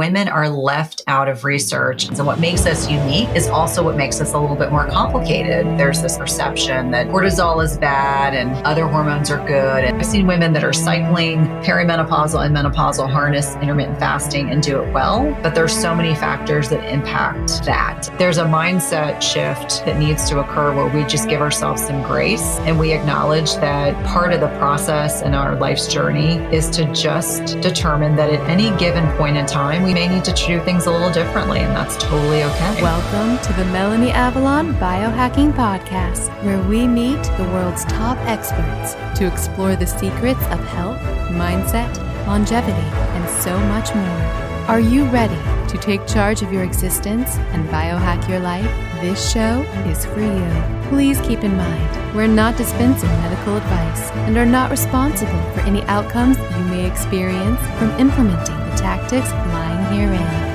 women are left out of research. And so what makes us unique is also what makes us a little bit more complicated. There's this perception that cortisol is bad and other hormones are good. And I've seen women that are cycling perimenopausal and menopausal harness intermittent fasting and do it well. But there's so many factors that impact that. There's a mindset shift that needs to occur where we just give ourselves some grace and we acknowledge that part of the process in our life's journey is to just determine that at any given point in time, we may need to do things a little differently, and that's totally okay. Welcome to the Melanie Avalon Biohacking Podcast, where we meet the world's top experts to explore the secrets of health, mindset, longevity, and so much more. Are you ready to take charge of your existence and biohack your life? This show is for you. Please keep in mind, we're not dispensing medical advice and are not responsible for any outcomes you may experience from implementing tactics lying herein.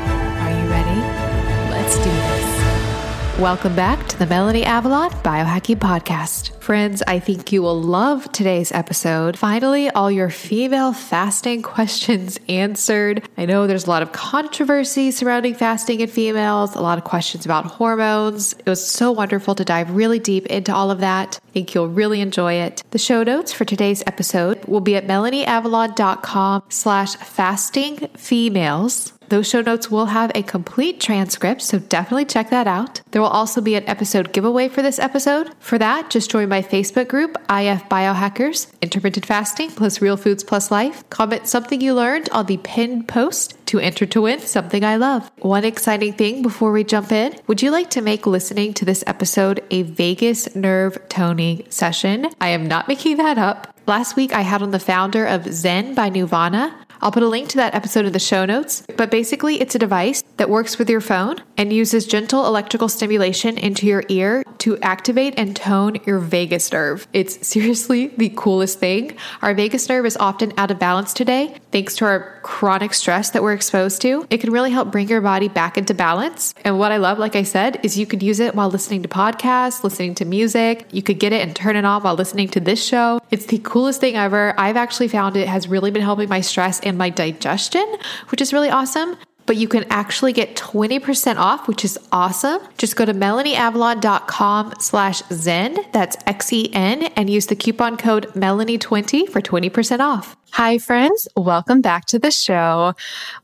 Welcome back to the Melanie Avalon Biohacking Podcast. Friends, I think you will love today's episode. Finally, all your female fasting questions answered. I know there's a lot of controversy surrounding fasting in females, a lot of questions about hormones. It was so wonderful to dive really deep into all of that. I think you'll really enjoy it. The show notes for today's episode will be at melanieavalon.com slash fasting females. Those show notes will have a complete transcript, so definitely check that out. There will also be an episode giveaway for this episode. For that, just join my Facebook group, IF Biohackers, Intermittent Fasting plus Real Foods plus Life. Comment something you learned on the pinned post to enter to win something I love. One exciting thing before we jump in would you like to make listening to this episode a vagus nerve toning session? I am not making that up. Last week, I had on the founder of Xen by Neuvana. I'll put a link to that episode in the show notes, but basically, it's a device that works with your phone and uses gentle electrical stimulation into your ear to activate and tone your vagus nerve. It's seriously the coolest thing. Our vagus nerve is often out of balance today thanks to our chronic stress that we're exposed to. It can really help bring your body back into balance. And what I love, like I said, is you could use it while listening to podcasts, listening to music. You could get it and turn it on while listening to this show. It's the coolest thing ever. I've actually found it has really been helping my stress and my digestion, which is really awesome. But you can actually get 20% off, which is awesome. Just go to melanieavalon.com slash Xen, that's X-E-N, and use the coupon code Melanie20 for 20% off. Hi, friends. Welcome back to the show.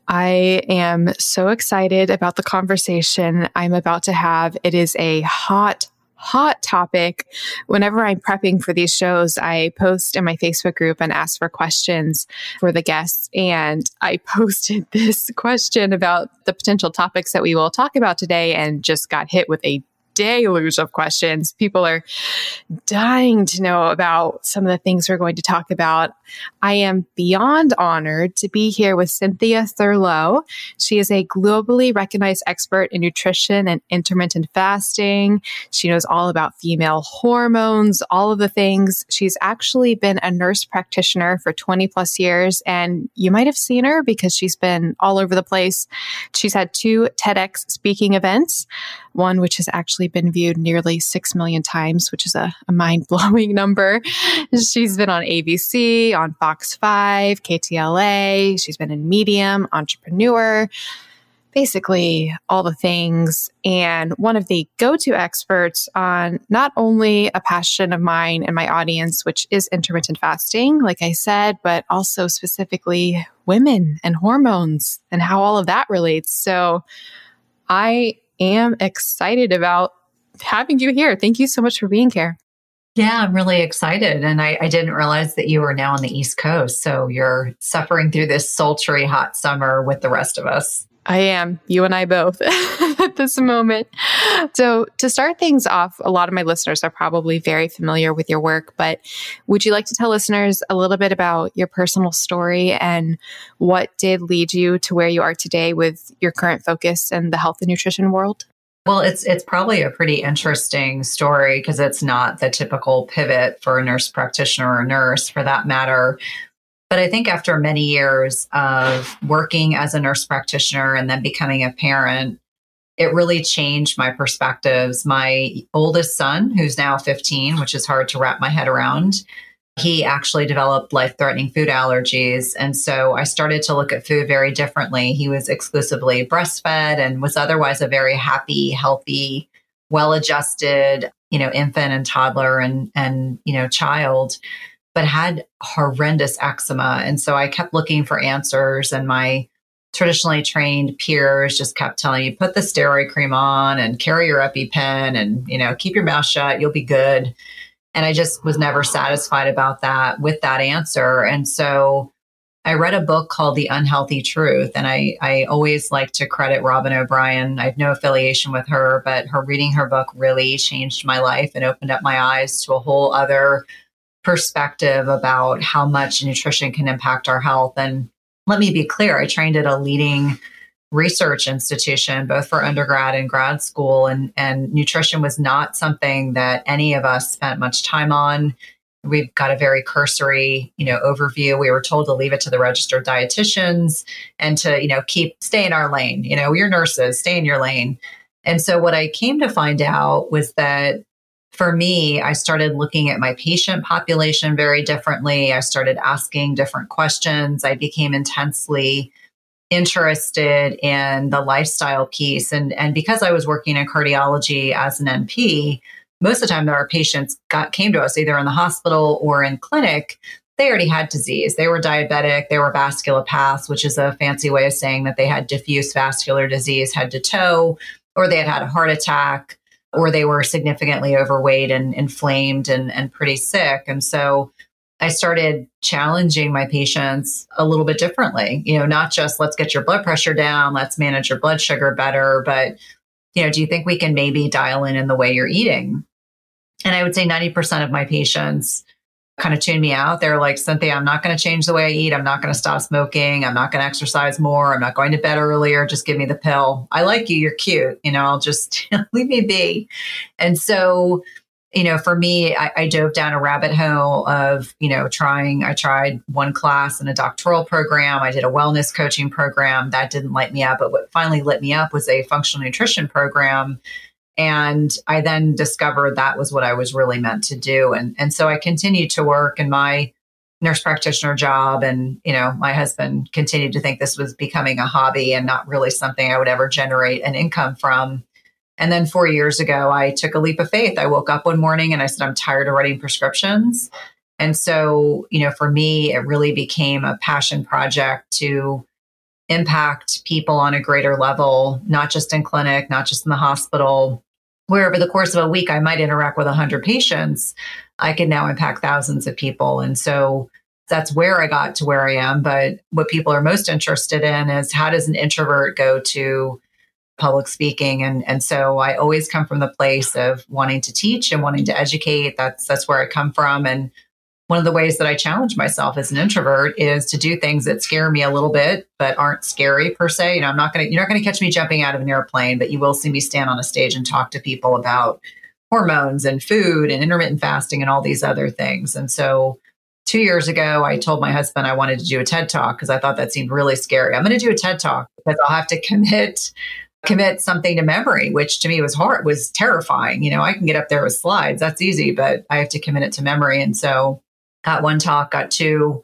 I am so excited about the conversation I'm about to have. It is a hot, hot topic. Whenever I'm prepping for these shows, I post in my Facebook group and ask for questions for the guests. And I posted this question about the potential topics that we will talk about today and just got hit with a deluge of questions. People are dying to know about some of the things we're going to talk about. I am beyond honored to be here with Cynthia Thurlow. She is a globally recognized expert in nutrition and intermittent fasting. She knows all about female hormones, all of the things. She's actually been a nurse practitioner for 20 plus years, and you might have seen her because she's been all over the place. She's had two TEDx speaking events one which has actually been viewed nearly 6 million times, which is a, a mind blowing number. She's been on ABC, on Fox 5, KTLA. She's been in Medium, Entrepreneur, basically all the things. And one of the go to experts on not only a passion of mine and my audience, which is intermittent fasting, like I said, but also specifically women and hormones and how all of that relates. So I am excited about having you here. Thank you so much for being here. Yeah, I'm really excited. And I, I, didn't realize that you were now on the East Coast. So you're suffering through this sultry hot summer with the rest of us. I am, you and I both at this moment. So, to start things off, a lot of my listeners are probably very familiar with your work, but would you like to tell listeners a little bit about your personal story and what did lead you to where you are today with your current focus in the health and nutrition world? Well, it's it's probably a pretty interesting story because it's not the typical pivot for a nurse practitioner or nurse for that matter. But I think after many years of working as a nurse practitioner and then becoming a parent, it really changed my perspectives. My oldest son, who's now 15, which is hard to wrap my head around, he actually developed life threatening food allergies. And so I started to look at food very differently. He was exclusively breastfed and was otherwise a very happy, healthy, well adjusted, you know, infant and toddler and, and, you know, child, but had horrendous eczema. And so I kept looking for answers and my traditionally trained peers just kept telling you put the steroid cream on and carry your EpiPen and, you know, keep your mouth shut, you'll be good. And I just was never satisfied about that with that answer. And so I read a book called The Unhealthy Truth. And I, I always like to credit Robyn O'Brien. I have no affiliation with her, but her reading her book really changed my life and opened up my eyes to a whole other perspective about how much nutrition can impact our health. And let me be clear, I trained at a leading research institution, both for undergrad and grad school. And, and nutrition was not something that any of us spent much time on. We've got a very cursory, you know, overview. We were told to leave it to the registered dietitians and to, you know, keep stay in our lane. You know, you're nurses, stay in your lane. And so what I came to find out was that for me, I started looking at my patient population very differently. I started asking different questions. I became intensely interested in the lifestyle piece. And, and because I was working in cardiology as an NP, most of the time that our patients got came to us either in the hospital or in clinic, they already had disease. They were diabetic, they were vasculopaths, which is a fancy way of saying that they had diffuse vascular disease head to toe, or they had had a heart attack, or they were significantly overweight and inflamed and, and pretty sick. And so I started challenging my patients a little bit differently. You know, not just let's get your blood pressure down, let's manage your blood sugar better, but you know, do you think we can maybe dial in in the way you're eating? And I would say 90% of my patients kind of tune me out. They're like, Cynthia, I'm not going to change the way I eat. I'm not going to stop smoking. I'm not going to exercise more. I'm not going to bed earlier. Just give me the pill. I like you. You're cute. You know, I'll just leave me be. And so you know, for me, I, I, dove down a rabbit hole of, you know, trying, I tried one class in a doctoral program. I did a wellness coaching program that didn't light me up. But what finally lit me up was a functional nutrition program. And I then discovered that was what I was really meant to do. And, and so I continued to work in my nurse practitioner job. And, you know, my husband continued to think this was becoming a hobby and not really something I would ever generate an income from. And then four years ago, I took a leap of faith. I woke up one morning and I said, I'm tired of writing prescriptions. And so, you know, for me, it really became a passion project to impact people on a greater level, not just in clinic, not just in the hospital, where over the course of a week, I might interact with 100 patients. I can now impact thousands of people. And so that's where I got to where I am. But what people are most interested in is how does an introvert go to public speaking. And and so I always come from the place of wanting to teach and wanting to educate. That's that's where I come from. And one of the ways that I challenge myself as an introvert is to do things that scare me a little bit but aren't scary per se. You know I'm not going to you're not going to catch me jumping out of an airplane but you will see me stand on a stage and talk to people about hormones and food and intermittent fasting and all these other things. And so two years ago, I told my husband I wanted to do a TED talk because I thought that seemed really scary. I'm going to do a TED talk because I'll have to commit commit something to memory, which to me was hard, was terrifying. You know, I can get up there with slides, that's easy, but I have to commit it to memory. And so got one talk, got two.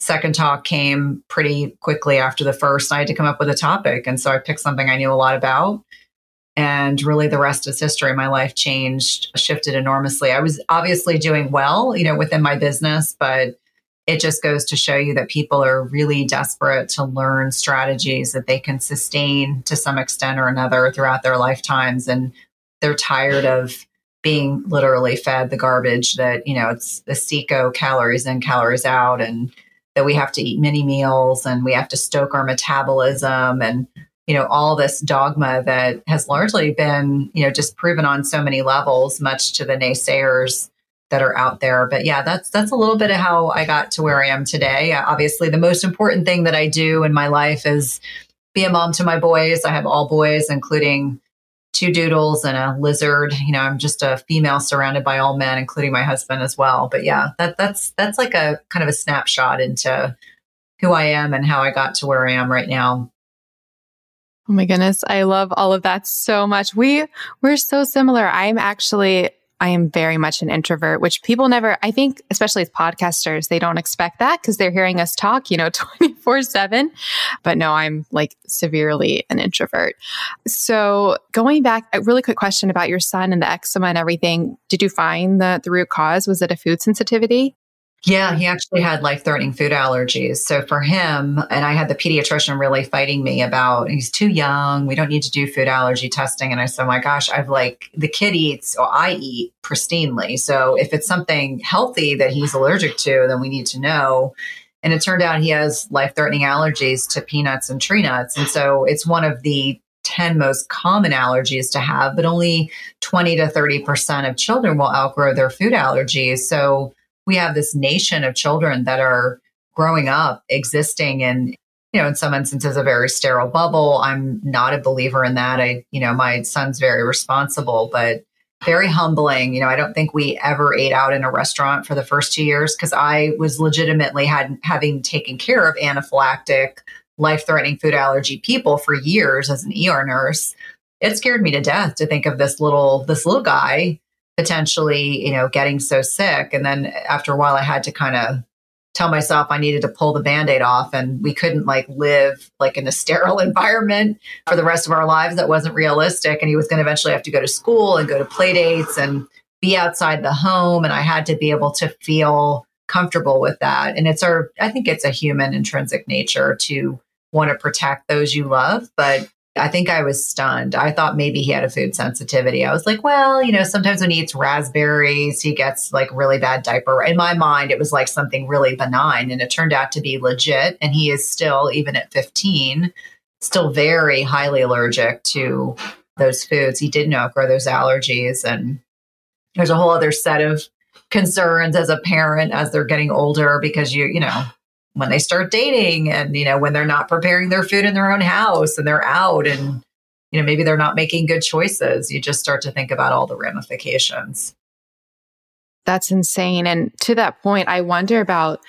Second talk came pretty quickly after the first. I had to come up with a topic. And so I picked something I knew a lot about. And really, the rest is history. My life changed, shifted enormously. I was obviously doing well, you know, within my business, but it just goes to show you that people are really desperate to learn strategies that they can sustain to some extent or another throughout their lifetimes. And they're tired of being literally fed the garbage that, you know, it's the CICO calories in, calories out, and that we have to eat mini meals and we have to stoke our metabolism and, you know, all this dogma that has largely been, you know, just proven on so many levels, much to the naysayers that are out there. But yeah, that's that's a little bit of how I got to where I am today. Uh, obviously, the most important thing that I do in my life is be a mom to my boys. I have all boys, including two doodles and a lizard. You know, I'm just a female surrounded by all men, including my husband as well. But yeah, that that's that's like a kind of a snapshot into who I am and how I got to where I am right now. Oh my goodness, I love all of that so much. We we're so similar. I'm actually I am very much an introvert, which people never, I think, especially as podcasters, they don't expect that because they're hearing us talk, you know, 24 7. But no, I'm like severely an introvert. So going back, a really quick question about your son and the eczema and everything. Did you find the, the root cause? Was it a food sensitivity? Yeah, he actually had life threatening food allergies. So for him, and I had the pediatrician really fighting me about he's too young. We don't need to do food allergy testing. And I said, oh my gosh, I've like the kid eats or I eat pristinely. So if it's something healthy that he's allergic to, then we need to know. And it turned out he has life threatening allergies to peanuts and tree nuts. And so it's one of the 10 most common allergies to have, but only 20 to 30% of children will outgrow their food allergies. So we have this nation of children that are growing up existing in you know in some instances a very sterile bubble. I'm not a believer in that. I you know my son's very responsible but very humbling. You know i don't think we ever ate out in a restaurant for the first two years because i was legitimately had having taken care of anaphylactic life-threatening food allergy people for years as an er nurse. It scared me to death to think of this little this little guy potentially, you know, getting so sick. And then after a while, I had to kind of tell myself I needed to pull the band-aid off and we couldn't like live like in a sterile environment for the rest of our lives that wasn't realistic. And he was going to eventually have to go to school and go to play dates and be outside the home. And I had to be able to feel comfortable with that. And it's our I think it's a human intrinsic nature to want to protect those you love. But I think I was stunned. I thought maybe he had a food sensitivity. I was like, well, you know, sometimes when he eats raspberries, he gets like really bad diaper. In my mind, it was like something really benign, and it turned out to be legit. And he is still, even at 15, still very highly allergic to those foods. He didn't outgrow those allergies. And there's a whole other set of concerns as a parent as they're getting older because you, you know, when they start dating and you know when they're not preparing their food in their own house and they're out and you know maybe they're not making good choices you just start to think about all the ramifications. That's insane. And to that point i wonder about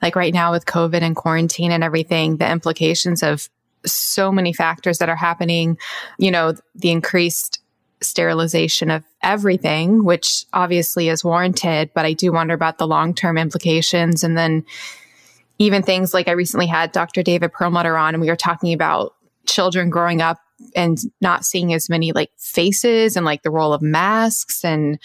like right now with covid and quarantine and everything the implications of so many factors that are happening you know the increased sterilization of everything which obviously is warranted but i do wonder about the long-term implications and then even things like I recently had Dr. David Perlmutter on, and we were talking about children growing up and not seeing as many like faces and like the role of masks. And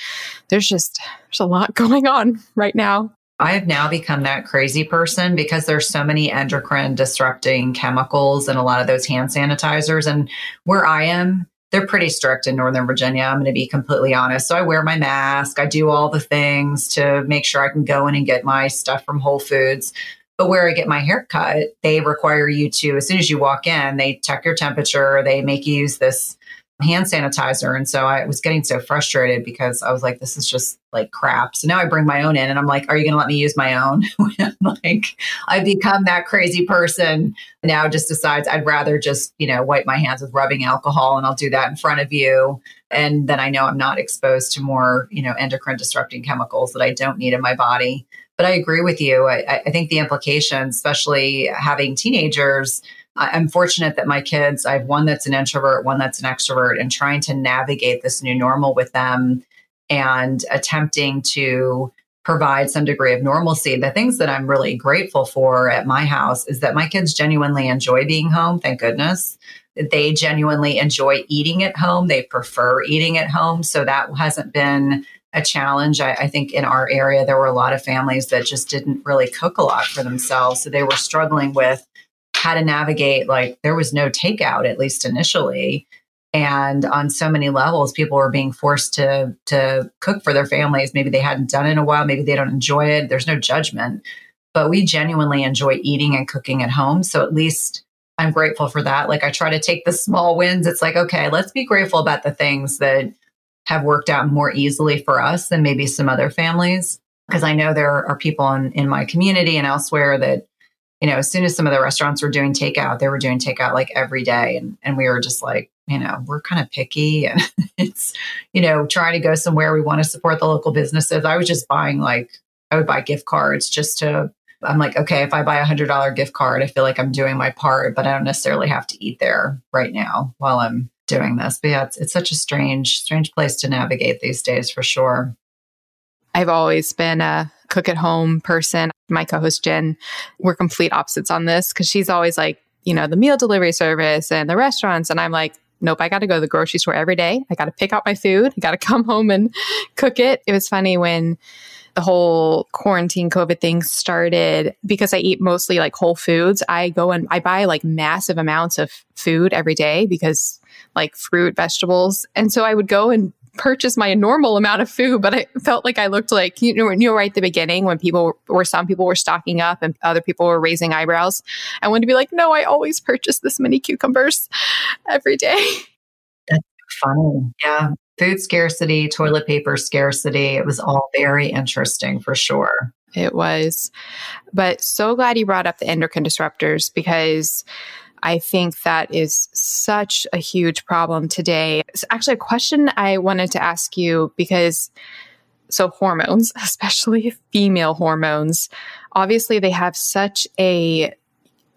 there's just, there's a lot going on right now. I have now become that crazy person because there's so many endocrine disrupting chemicals and a lot of those hand sanitizers. And where I am, they're pretty strict in Northern Virginia. I'm going to be completely honest. So I wear my mask. I do all the things to make sure I can go in and get my stuff from Whole Foods. But where I get my hair cut, they require you to, as soon as you walk in, they check your temperature, they make you use this hand sanitizer. And so I was getting so frustrated because I was like, this is just like crap. So now I bring my own in and I'm like, are you going to let me use my own? like, I've become that crazy person now just decides I'd rather just, you know, wipe my hands with rubbing alcohol and I'll do that in front of you. And then I know I'm not exposed to more, you know, endocrine disrupting chemicals that I don't need in my body. But I agree with you. I, I think the implications, especially having teenagers, I'm fortunate that my kids, I have one that's an introvert, one that's an extrovert, and trying to navigate this new normal with them and attempting to provide some degree of normalcy. The things that I'm really grateful for at my house is that my kids genuinely enjoy being home, thank goodness. They genuinely enjoy eating at home. They prefer eating at home. So that hasn't been a challenge. I, I, think in our area, there were a lot of families that just didn't really cook a lot for themselves. So they were struggling with how to navigate, like, there was no takeout, at least initially. And on so many levels, people were being forced to, to cook for their families. Maybe they hadn't done it in a while. Maybe they don't enjoy it. There's no judgment. But we genuinely enjoy eating and cooking at home. So at least I'm grateful for that. Like I try to take the small wins. It's like, okay, let's be grateful about the things that have worked out more easily for us than maybe some other families. Because I know there are people in, in my community and elsewhere that, you know, as soon as some of the restaurants were doing takeout, they were doing takeout like every day. And, and we were just like, you know, we're kind of picky and it's, you know, trying to go somewhere we want to support the local businesses. I was just buying like, I would buy gift cards just to, I'm like, okay, if I buy a hundred dollar gift card, I feel like I'm doing my part, but I don't necessarily have to eat there right now while I'm doing this. But yeah, it's, it's such a strange, strange place to navigate these days for sure. I've always been a cook at home person. My co host Jen, we're complete opposites on this because she's always like, you know, the meal delivery service and the restaurants. And I'm like, nope, I got to go to the grocery store every day. I got to pick out my food. I got to come home and cook it. It was funny when the whole quarantine COVID thing started because I eat mostly like whole foods. I go and I buy like massive amounts of food every day because like fruit, vegetables. And so I would go and purchase my normal amount of food, but I felt like I looked like, you know, you know, right at the beginning when people were, some people were stocking up and other people were raising eyebrows. I wanted to be like, no, I always purchase this many cucumbers every day. That's funny. Yeah food scarcity, toilet paper scarcity. It was all very interesting for sure. It was. But so glad you brought up the endocrine disruptors because I think that is such a huge problem today. It's actually a question I wanted to ask you because so hormones, especially female hormones, obviously they have such a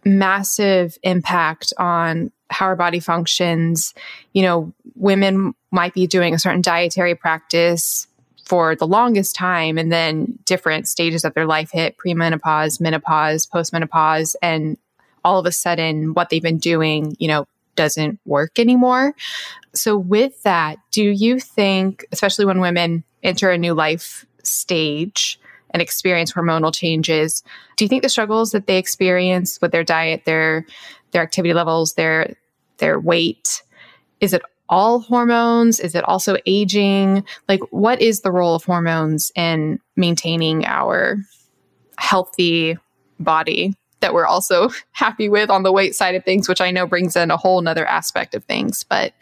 massive impact on how our body functions. You know, women might be doing a certain dietary practice for the longest time and then different stages of their life hit premenopause, menopause, postmenopause and all of a sudden what they've been doing, you know, doesn't work anymore. So with that, do you think especially when women enter a new life stage and experience hormonal changes, do you think the struggles that they experience with their diet, their their activity levels, their their weight, is it all hormones? Is it also aging? Like, what is the role of hormones in maintaining our healthy body that we're also happy with on the weight side of things, which I know brings in a whole nother aspect of things, but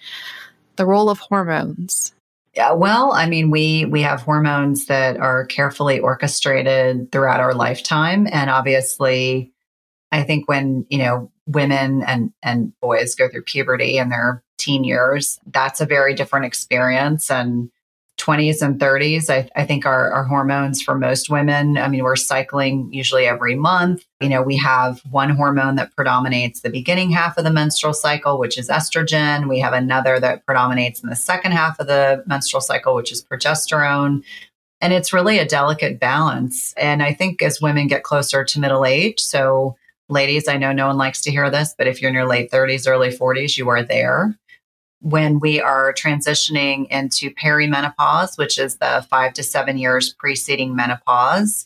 the role of hormones. Yeah, well, I mean, we we have hormones that are carefully orchestrated throughout our lifetime, and obviously, I think when you know women and and boys go through puberty in their teen years, that's a very different experience. And 20s and 30s, I, I think our, our hormones for most women, I mean, we're cycling usually every month. You know, we have one hormone that predominates the beginning half of the menstrual cycle, which is estrogen. We have another that predominates in the second half of the menstrual cycle, which is progesterone. And it's really a delicate balance. And I think as women get closer to middle age, so ladies, I know no one likes to hear this, but if you're in your late 30s, early 40s, you are there when we are transitioning into perimenopause, which is the five to seven years preceding menopause,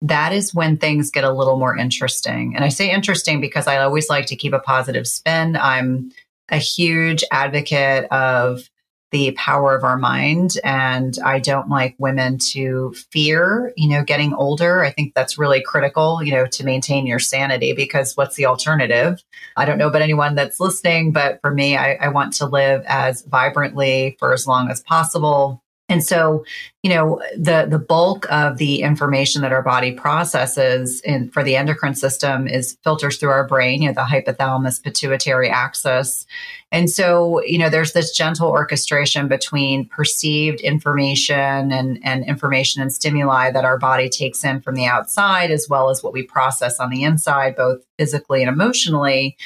that is when things get a little more interesting. And I say interesting because I always like to keep a positive spin. I'm a huge advocate of the power of our mind. And I don't like women to fear, you know, getting older. I think that's really critical, you know, to maintain your sanity because what's the alternative? I don't know about anyone that's listening, but for me, I, I want to live as vibrantly for as long as possible. And so, you know, the the bulk of the information that our body processes in for the endocrine system is filters through our brain, you know, the hypothalamus pituitary axis. And so, you know, there's this gentle orchestration between perceived information and, and information and stimuli that our body takes in from the outside, as well as what we process on the inside, both physically and emotionally.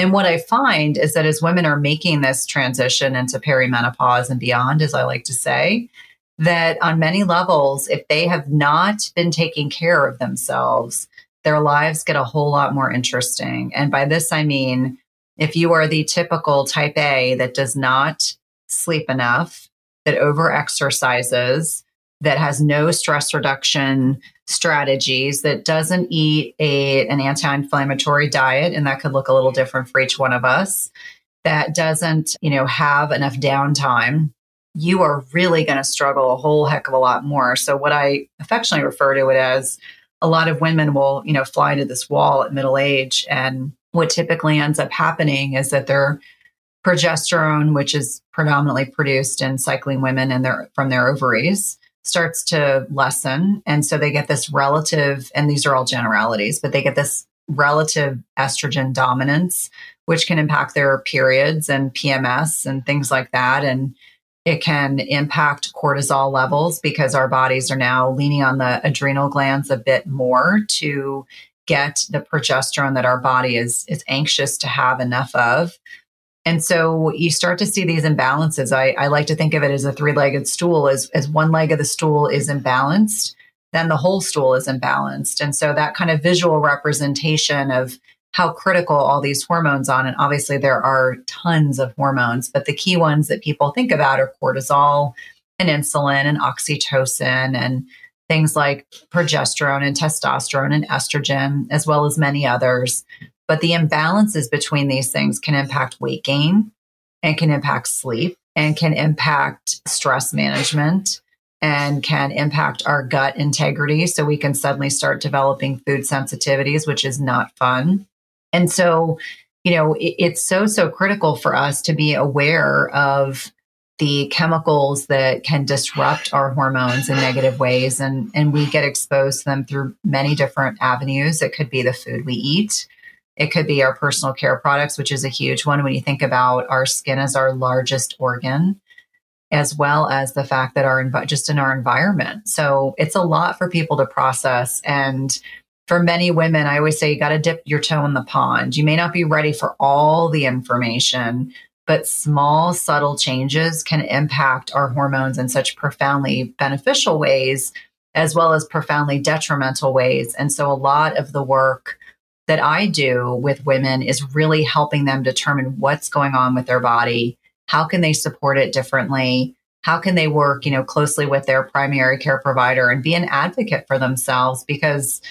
And what I find is that as women are making this transition into perimenopause and beyond, as I like to say, that on many levels, if they have not been taking care of themselves, their lives get a whole lot more interesting. And by this, I mean, if you are the typical type A that does not sleep enough, that over exercises, that has no stress reduction strategies that doesn't eat a an anti-inflammatory diet and that could look a little different for each one of us that doesn't you know have enough downtime you are really going to struggle a whole heck of a lot more. So what i affectionately refer to it as a lot of women will you know fly into this wall at middle age and what typically ends up happening is that their progesterone which is predominantly produced in cycling women and their from their ovaries starts to lessen. And so they get this relative, and these are all generalities, but they get this relative estrogen dominance, which can impact their periods and PMS and things like that. And it can impact cortisol levels because our bodies are now leaning on the adrenal glands a bit more to get the progesterone that our body is is anxious to have enough of And so you start to see these imbalances. I, I like to think of it as a three legged stool, as, as one leg of the stool is imbalanced, then the whole stool is imbalanced. And so that kind of visual representation of how critical all these hormones on and obviously there are tons of hormones but the key ones that people think about are cortisol and insulin and oxytocin and things like progesterone and testosterone and estrogen as well as many others but the imbalances between these things can impact weight gain and can impact sleep and can impact stress management and can impact our gut integrity. So we can suddenly start developing food sensitivities, which is not fun. And so, you know, it, it's so, so critical for us to be aware of the chemicals that can disrupt our hormones in negative ways. And, and we get exposed to them through many different avenues. It could be the food we eat. It could be our personal care products, which is a huge one when you think about our skin as our largest organ, as well as the fact that our just in our environment. So it's a lot for people to process. And for many women, I always say you got to dip your toe in the pond. You may not be ready for all the information, but small, subtle changes can impact our hormones in such profoundly beneficial ways, as well as profoundly detrimental ways. And so, a lot of the work that I do with women is really helping them determine what's going on with their body, how can they support it differently, how can they work, you know, closely with their primary care provider and be an advocate for themselves because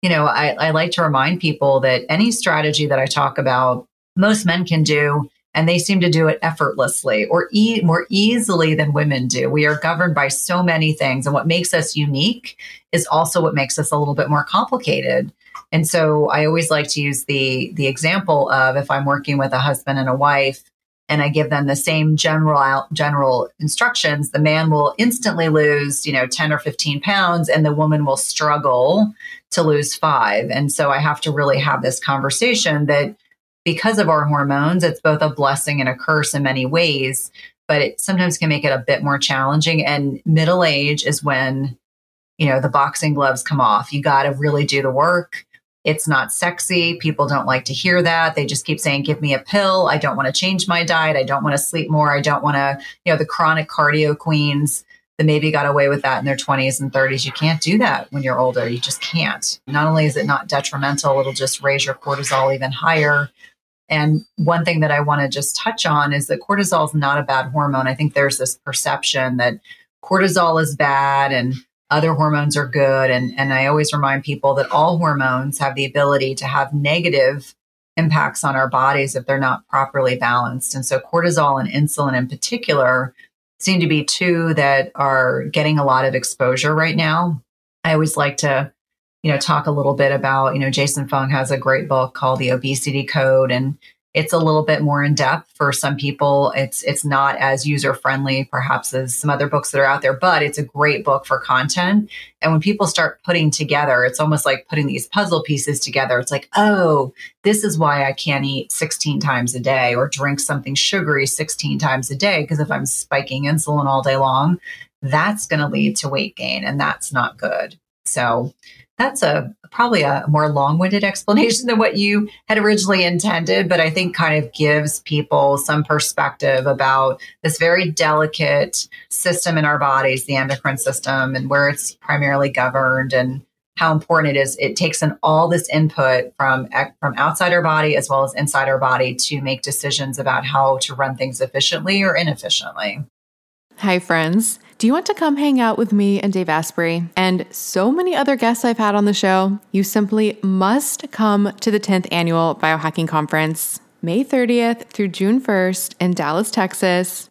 you know, I, I like to remind people that any strategy that I talk about, most men can do, and they seem to do it effortlessly or e- more easily than women do. We are governed by so many things, and what makes us unique is also what makes us a little bit more complicated. And so I always like to use the the example of if I'm working with a husband and a wife and I give them the same general general instructions, the man will instantly lose, you know, 10 or 15 pounds and the woman will struggle to lose 5. And so I have to really have this conversation that because of our hormones, it's both a blessing and a curse in many ways, but it sometimes can make it a bit more challenging and middle age is when you know the boxing gloves come off. You got to really do the work it's not sexy. People don't like to hear that. They just keep saying, give me a pill. I don't want to change my diet. I don't want to sleep more. I don't want to, you know, the chronic cardio queens that maybe got away with that in their 20s and 30s. You can't do that when you're older. You just can't. Not only is it not detrimental, it'll just raise your cortisol even higher. And one thing that I want to just touch on is that cortisol is not a bad hormone. I think there's this perception that cortisol is bad and other hormones are good. And, and I always remind people that all hormones have the ability to have negative impacts on our bodies if they're not properly balanced. And so cortisol and insulin in particular seem to be two that are getting a lot of exposure right now. I always like to, you know, talk a little bit about, you know, Jason Fung has a great book called The Obesity Code and it's a little bit more in depth for some people. It's it's not as user friendly perhaps as some other books that are out there, but it's a great book for content. And when people start putting together, it's almost like putting these puzzle pieces together. It's like, "Oh, this is why I can't eat 16 times a day or drink something sugary 16 times a day because if I'm spiking insulin all day long, that's going to lead to weight gain and that's not good." So, that's a probably a more long-winded explanation than what you had originally intended but i think kind of gives people some perspective about this very delicate system in our bodies the endocrine system and where it's primarily governed and how important it is it takes in all this input from from outside our body as well as inside our body to make decisions about how to run things efficiently or inefficiently Hi, friends. Do you want to come hang out with me and Dave Asprey and so many other guests I've had on the show? You simply must come to the 10th annual Biohacking Conference. May 30th through June 1st in Dallas, Texas.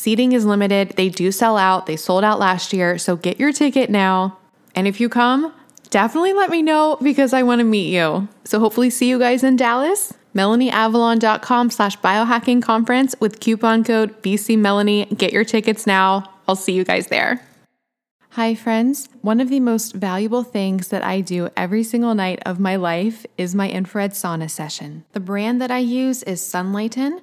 Seating is limited. They do sell out. They sold out last year. So get your ticket now. And if you come, definitely let me know because I want to meet you. So hopefully see you guys in Dallas. MelanieAvalon.com slash biohacking conference with coupon code BCMelanie. Get your tickets now. I'll see you guys there. Hi, friends. One of the most valuable things that I do every single night of my life is my infrared sauna session. The brand that I use is Sunlighten.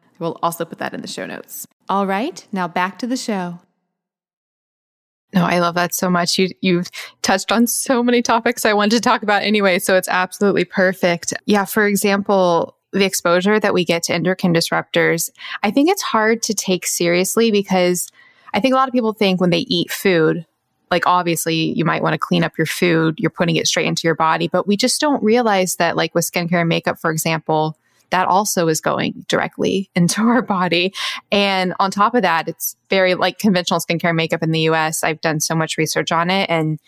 We'll also put that in the show notes. All right, now back to the show. No, I love that so much. You you've touched on so many topics I wanted to talk about anyway, so it's absolutely perfect. Yeah, for example, the exposure that we get to endocrine disruptors, I think it's hard to take seriously because I think a lot of people think when they eat food, like obviously you might want to clean up your food, you're putting it straight into your body, but we just don't realize that like with skincare and makeup, for example, that also is going directly into our body. And on top of that, it's very like conventional skincare makeup in the US. I've done so much research on it and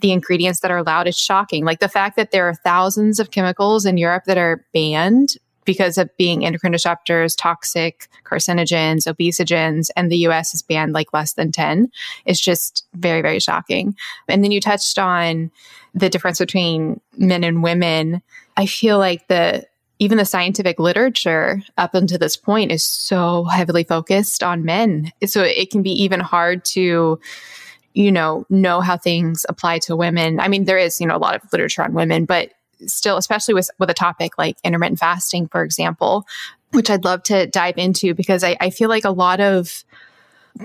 the ingredients that are allowed is shocking. Like the fact that there are thousands of chemicals in Europe that are banned because of being endocrine disruptors, toxic carcinogens, obesogens, and the US is banned like less than 10 is just very, very shocking. And then you touched on the difference between men and women. I feel like the even the scientific literature up until this point is so heavily focused on men. So it can be even hard to, you know, know how things apply to women. I mean, there is, you know, a lot of literature on women, but still, especially with, with a topic like intermittent fasting, for example, which I'd love to dive into because I, I feel like a lot of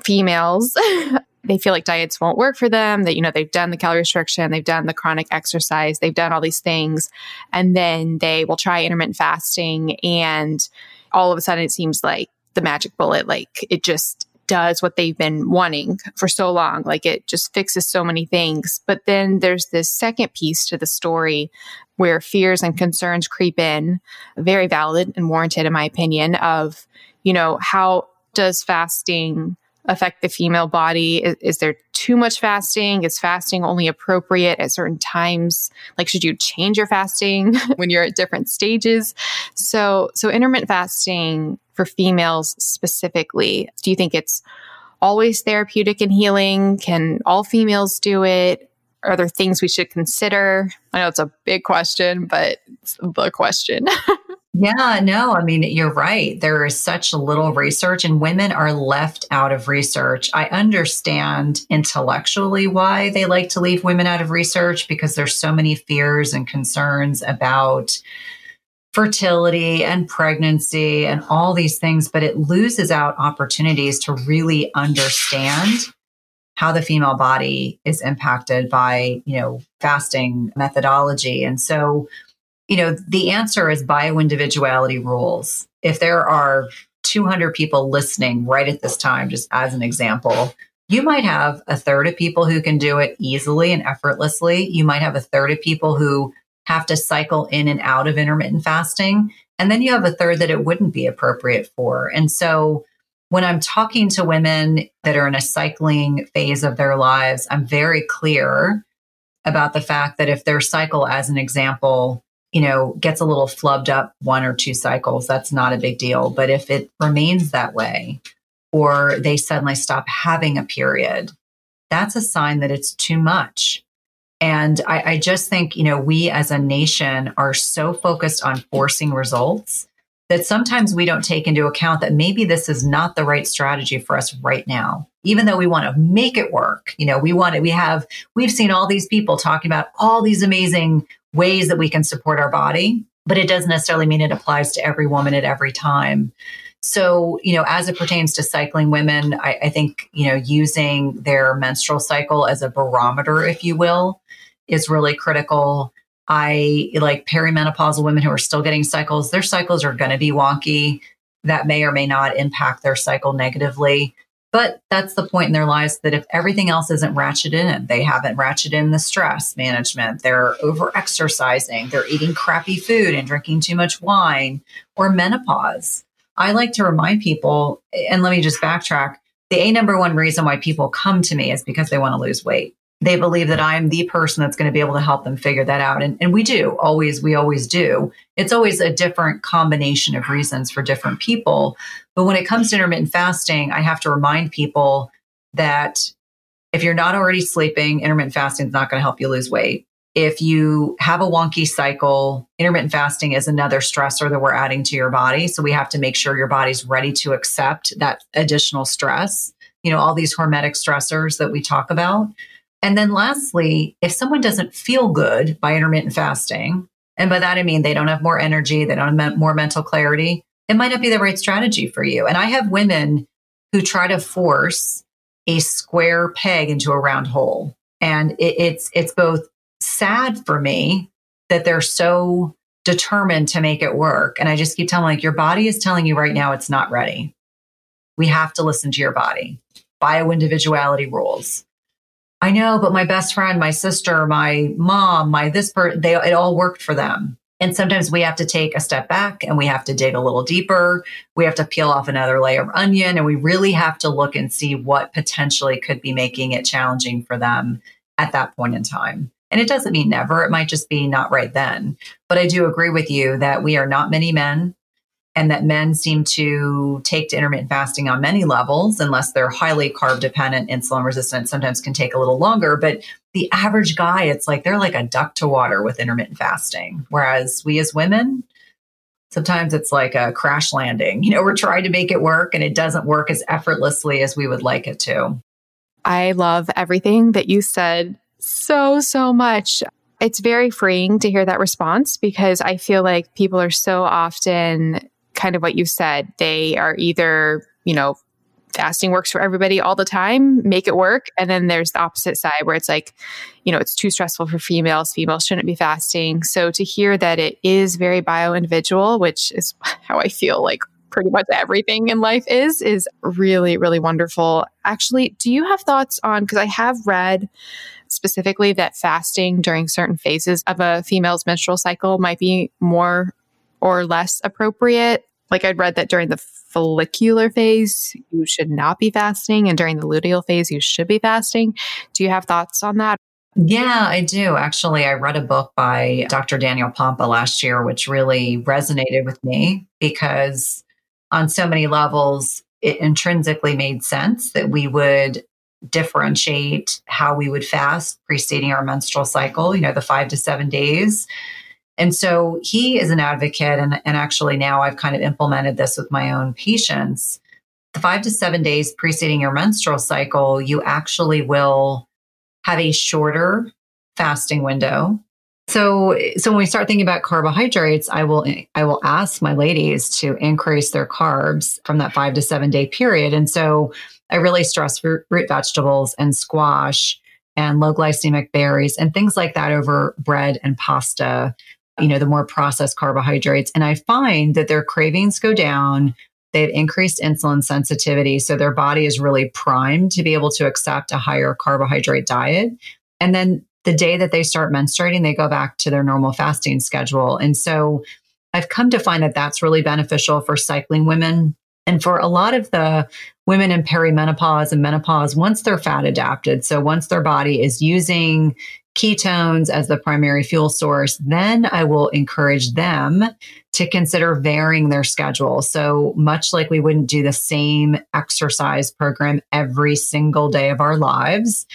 females they feel like diets won't work for them that you know they've done the calorie restriction they've done the chronic exercise they've done all these things and then they will try intermittent fasting and all of a sudden it seems like the magic bullet like it just does what they've been wanting for so long like it just fixes so many things. But then there's this second piece to the story where fears and concerns creep in very valid and warranted in my opinion of you know how does fasting affect the female body? Is, is, there too much fasting? Is fasting only appropriate at certain times? Like, should you change your fasting when you're at different stages? So, so intermittent fasting for females specifically, do you think it's always therapeutic and healing? Can all females do it? Are there things we should consider? I know it's a big question, but it's the question. Yeah, no, I mean, you're right. There is such little research, and women are left out of research. I understand intellectually why they like to leave women out of research because there's so many fears and concerns about fertility and pregnancy and all these things, but it loses out opportunities to really understand how the female body is impacted by, you know, fasting methodology. And so, you know, the answer is bioindividuality rules. If there are 200 people listening right at this time, just as an example, you might have a third of people who can do it easily and effortlessly. You might have a third of people who have to cycle in and out of intermittent fasting. And then you have a third that it wouldn't be appropriate for. And so when I'm talking to women that are in a cycling phase of their lives, I'm very clear about the fact that if their cycle, as an example, you know, gets a little flubbed up one or two cycles, that's not a big deal. But if it remains that way, or they suddenly stop having a period, that's a sign that it's too much. And I, I, just think, you know, we as a nation are so focused on forcing results that sometimes we don't take into account that maybe this is not the right strategy for us right now. Even though we want to make it work, you know, we want it, we have, we've seen all these people talking about all these amazing ways that we can support our body, but it doesn't necessarily mean it applies to every woman at every time. So, you know, as it pertains to cycling women, I, I think, you know, using their menstrual cycle as a barometer, if you will, is really critical. I like perimenopausal women who are still getting cycles, their cycles are going to be wonky. That may or may not impact their cycle negatively. But that's the point in their lives that if everything else isn't ratcheted in, they haven't ratcheted in the stress management, they're over exercising, they're eating crappy food and drinking too much wine, or menopause. I like to remind people, and let me just backtrack the A number one reason why people come to me is because they want to lose weight they believe that I'm the person that's going to be able to help them figure that out. And, and we do always, we always do. It's always a different combination of reasons for different people. But when it comes to intermittent fasting, I have to remind people that if you're not already sleeping, intermittent fasting is not going to help you lose weight. If you have a wonky cycle, intermittent fasting is another stressor that we're adding to your body. So we have to make sure your body's ready to accept that additional stress, you know, all these hormetic stressors that we talk about. And then lastly, if someone doesn't feel good by intermittent fasting, and by that I mean they don't have more energy, they don't have more mental clarity, it might not be the right strategy for you. And I have women who try to force a square peg into a round hole. And it, it's it's both sad for me that they're so determined to make it work. And I just keep telling like your body is telling you right now it's not ready. We have to listen to your body. Bio individuality rules. I know, but my best friend, my sister, my mom, my this person, they it all worked for them. And sometimes we have to take a step back and we have to dig a little deeper. We have to peel off another layer of onion and we really have to look and see what potentially could be making it challenging for them at that point in time. And it doesn't mean never, it might just be not right then. But I do agree with you that we are not many men and that men seem to take to intermittent fasting on many levels, unless they're highly carb dependent, insulin resistant, sometimes can take a little longer. But the average guy, it's like they're like a duck to water with intermittent fasting. Whereas we as women, sometimes it's like a crash landing. You know, we're trying to make it work and it doesn't work as effortlessly as we would like it to. I love everything that you said so, so much. It's very freeing to hear that response because I feel like people are so often kind of what you said. They are either, you know, fasting works for everybody all the time, make it work. And then there's the opposite side where it's like, you know, it's too stressful for females. Females shouldn't be fasting. So to hear that it is very bio individual, which is how I feel like pretty much everything in life is, is really, really wonderful. Actually, do you have thoughts on, because I have read specifically that fasting during certain phases of a female's menstrual cycle might be more or less appropriate. Like I'd read that during the follicular phase, you should not be fasting, and during the luteal phase, you should be fasting. Do you have thoughts on that? Yeah, I do. Actually, I read a book by Dr. Daniel Pompa last year, which really resonated with me because on so many levels, it intrinsically made sense that we would differentiate how we would fast preceding our menstrual cycle, you know, the five to seven days and so he is an advocate. And, and actually, now I've kind of implemented this with my own patients. The five to seven days preceding your menstrual cycle, you actually will have a shorter fasting window. So, so when we start thinking about carbohydrates, I will I will ask my ladies to increase their carbs from that five to seven day period. And so, I really stress root, root vegetables and squash and low glycemic berries and things like that over bread and pasta. You know, the more processed carbohydrates, and I find that their cravings go down. They have increased insulin sensitivity, so their body is really primed to be able to accept a higher carbohydrate diet. And then the day that they start menstruating, they go back to their normal fasting schedule. And so I've come to find that that's really beneficial for cycling women. And for a lot of the women in perimenopause and menopause, once they're fat adapted, so once their body is using ketones as the primary fuel source, then I will encourage them to consider varying their schedule. So much like we wouldn't do the same exercise program every single day of our lives,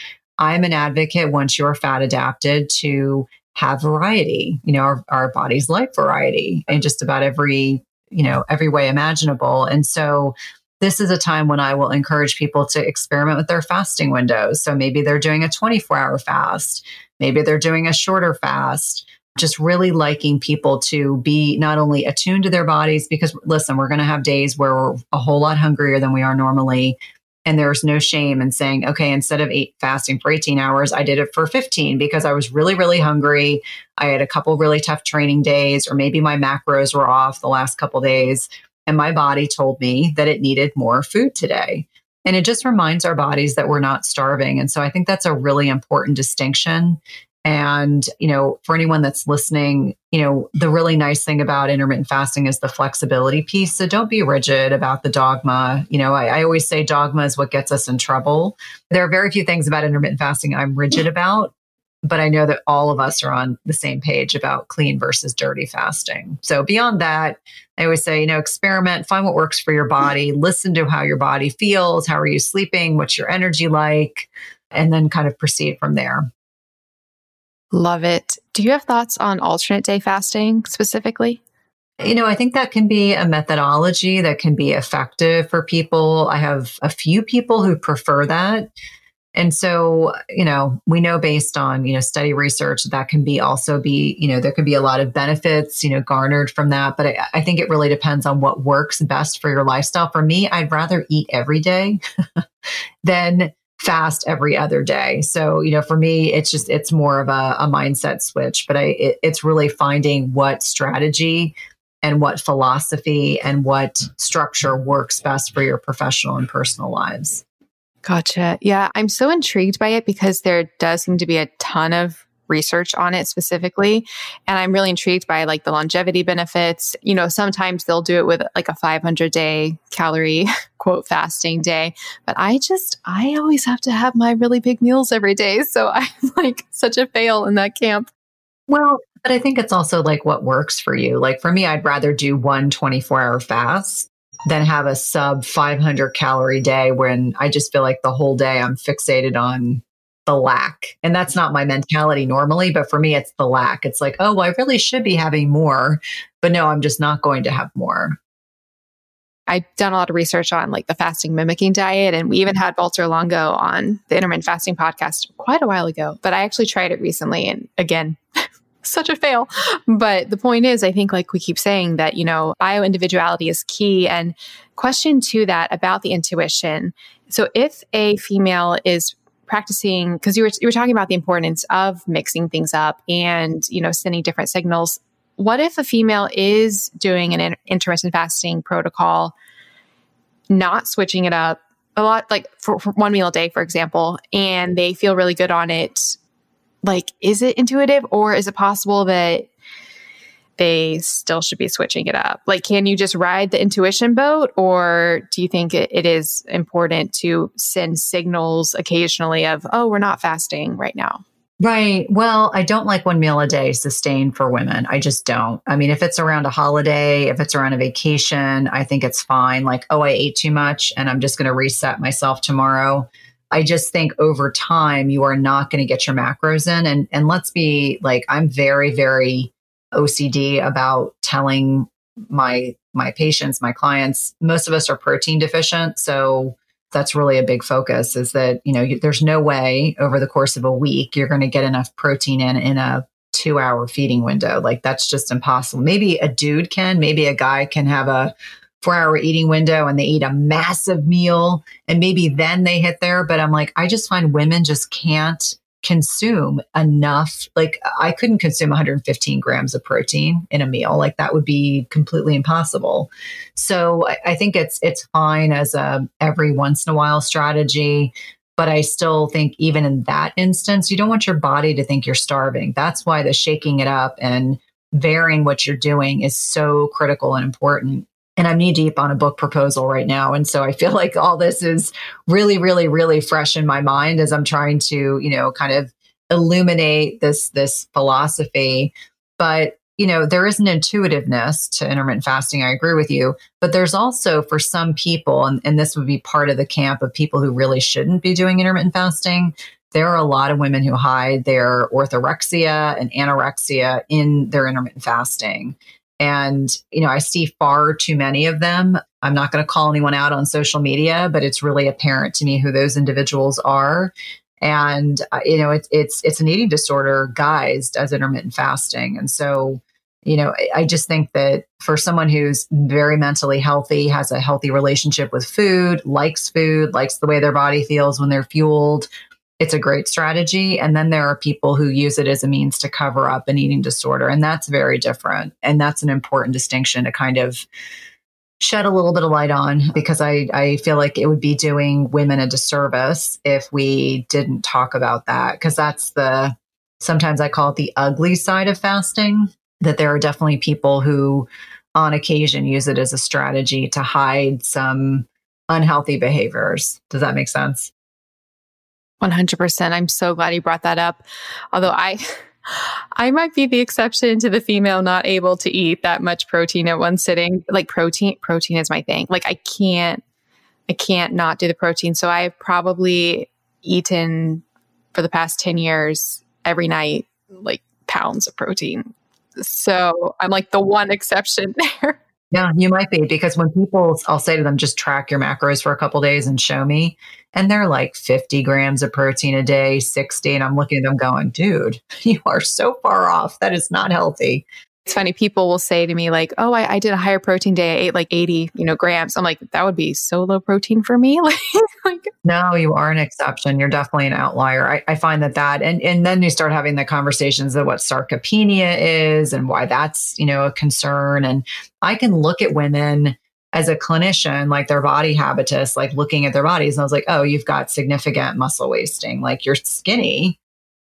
I'm an advocate once you're fat adapted to have variety. You know, our, our bodies like variety in just about every, you know, every way imaginable. And so this is a time when I will encourage people to experiment with their fasting windows. So maybe they're doing a 24 hour fast, maybe they're doing a shorter fast. Just really liking people to be not only attuned to their bodies, because listen, we're going to have days where we're a whole lot hungrier than we are normally. And there's no shame in saying, okay, instead of eight fasting for 18 hours, I did it for 15 because I was really, really hungry. I had a couple really tough training days, or maybe my macros were off the last couple days. And my body told me that it needed more food today. And it just reminds our bodies that we're not starving. And so I think that's a really important distinction. And, you know, for anyone that's listening, you know, the really nice thing about intermittent fasting is the flexibility piece. So don't be rigid about the dogma. You know, I, I, always say dogma is what gets us in trouble. There are very few things about intermittent fasting I'm rigid about, but I know that all of us are on the same page about clean versus dirty fasting. So beyond that, I always say, you know, experiment, find what works for your body, listen to how your body feels. How are you sleeping? What's your energy like? And then kind of proceed from there. Love it. Do you have thoughts on alternate day fasting specifically? You know, I think that can be a methodology that can be effective for people. I have a few people who prefer that. And so, you know, we know based on, you know, study research that can be also be, you know, there can be a lot of benefits, you know, garnered from that. But I, I think it really depends on what works best for your lifestyle. For me, I'd rather eat every day than fast every other day. So, you know, for me, it's just, it's more of a, a mindset switch, but I, it, it's really finding what strategy and what philosophy and what structure works best for your professional and personal lives. Gotcha. Yeah. I'm so intrigued by it because there does seem to be a ton of research on it specifically. And I'm really intrigued by like the longevity benefits. You know, sometimes they'll do it with like a 500 day calorie quote fasting day, but I just, I always have to have my really big meals every day. So I'm like such a fail in that camp. Well, but I think it's also like what works for you. Like for me, I'd rather do one 24 hour fast than have a sub 500 calorie day when I just feel like the whole day I'm fixated on the lack. And that's not my mentality normally, but for me, it's the lack. It's like, oh, well, I really should be having more, but no, I'm just not going to have more. I've done a lot of research on like the fasting mimicking diet, and we even had Valter Longo on the intermittent fasting podcast quite a while ago. But I actually tried it recently, and again, such a fail. But the point is, I think, like we keep saying, that, you know, bio individuality is key. And question to that about the intuition. So if a female is practicing because you were you were talking about the importance of mixing things up and you know sending different signals. What if a female is doing an intermittent fasting protocol, not switching it up a lot, like for, for one meal a day, for example, and they feel really good on it? Like, is it intuitive, or is it possible that they still should be switching it up? Like, can you just ride the intuition boat, or do you think it, it is important to send signals occasionally of, oh, we're not fasting right now? Right. Well, I don't like one meal a day sustained for women. I just don't. I mean, if it's around a holiday, if it's around a vacation, I think it's fine. Like, oh, I ate too much and I'm just going to reset myself tomorrow. I just think over time you are not going to get your macros in and and let's be like I'm very very OCD about telling my my patients, my clients, most of us are protein deficient, so that's really a big focus is that, you know, you, there's no way over the course of a week you're going to get enough protein in in a two hour feeding window. Like that's just impossible. Maybe a dude can, maybe a guy can have a four hour eating window and they eat a massive meal and maybe then they hit there. But I'm like, I just find women just can't consume enough. Like I couldn't consume 115 grams of protein in a meal. Like that would be completely impossible. So I, I think it's it's fine as a every once in a while strategy. But I still think even in that instance, you don't want your body to think you're starving. That's why the shaking it up and varying what you're doing is so critical and important and I'm knee deep on a book proposal right now. And so I feel like all this is really, really, really fresh in my mind as I'm trying to, you know, kind of illuminate this this philosophy. But you know, there is an intuitiveness to intermittent fasting. I agree with you. But there's also for some people, and, and this would be part of the camp of people who really shouldn't be doing intermittent fasting. There are a lot of women who hide their orthorexia and anorexia in their intermittent fasting. And, you know, I see far too many of them. I'm not going to call anyone out on social media, but it's really apparent to me who those individuals are. And, uh, you know, it's, it's, it's an eating disorder guised as intermittent fasting. And so, you know, I, I just think that for someone who's very mentally healthy, has a healthy relationship with food, likes food, likes the way their body feels when they're fueled, it's a great strategy. And then there are people who use it as a means to cover up an eating disorder. And that's very different. And that's an important distinction to kind of shed a little bit of light on because I, I feel like it would be doing women a disservice if we didn't talk about that. Because that's the, sometimes I call it the ugly side of fasting, that there are definitely people who on occasion use it as a strategy to hide some unhealthy behaviors. Does that make sense? 100%. I'm so glad you brought that up. Although I I might be the exception to the female not able to eat that much protein at one sitting. Like protein protein is my thing. Like I can't I can't not do the protein. So I've probably eaten for the past 10 years every night like pounds of protein. So I'm like the one exception there. Yeah, you might be because when people, I'll say to them, just track your macros for a couple days and show me. And they're like 50 grams of protein a day, 60. And I'm looking at them going, dude, you are so far off. That is not healthy. It's funny. People will say to me like, "Oh, I, I, did a higher protein day. I ate like 80, you know, grams." I'm like, "That would be so low protein for me." like, no, you are an exception. You're definitely an outlier. I, I find that that, and and then you start having the conversations of what sarcopenia is and why that's you know a concern. And I can look at women as a clinician, like their body habitus, like looking at their bodies, and I was like, "Oh, you've got significant muscle wasting. Like you're skinny,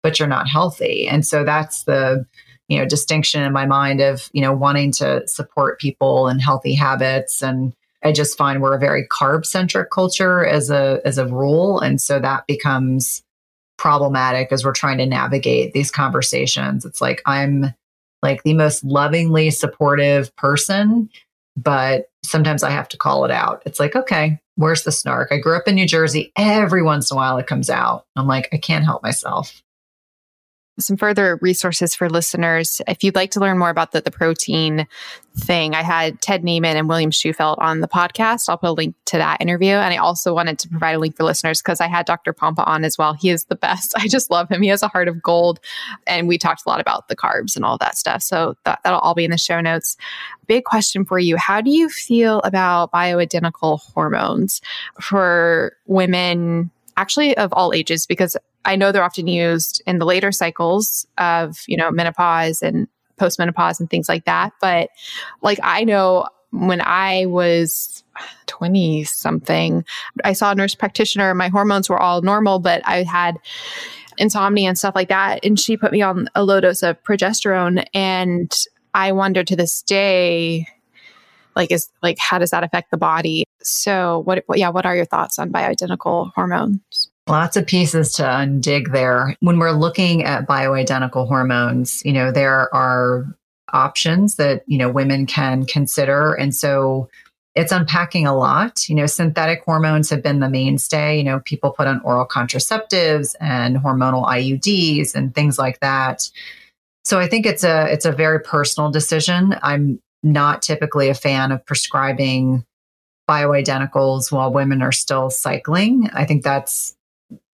but you're not healthy." And so that's the you know distinction in my mind of you know wanting to support people and healthy habits. And i just find we're a very carb centric culture as a as a rule. And so that becomes problematic as we're trying to navigate these conversations. It's like i'm like the most lovingly supportive person but sometimes i have to call it out. It's like okay where's the snark? I grew up in new jersey. Every once in a while it comes out. I'm like i can't help myself some further resources for listeners. If you'd like to learn more about the, the protein thing, I had Ted Naiman and William Shewfelt on the podcast. I'll put a link to that interview. And I also wanted to provide a link for listeners because I had Dr. Pompa on as well. He is the best. I just love him. He has a heart of gold. And we talked a lot about the carbs and all that stuff. So that, that'll all be in the show notes. Big question for you. How do you feel about bioidentical hormones for women actually of all ages because I know they're often used in the later cycles of, you know, menopause and postmenopause and things like that. But like I know when I was 20 something, I saw a nurse practitioner. My hormones were all normal, but I had insomnia and stuff like that. And she put me on a low dose of progesterone. And I wonder to this day, like, is like, how does that affect the body? So, what, yeah, what are your thoughts on bioidentical hormones? Lots of pieces to undig there. When we're looking at bioidentical hormones, you know, there are options that, you know, women can consider. And so it's unpacking a lot. You know, synthetic hormones have been the mainstay. You know, people put on oral contraceptives and hormonal IUDs and things like that. So I think it's a it's a very personal decision. I'm not typically a fan of prescribing bioidenticals while women are still cycling. I think that's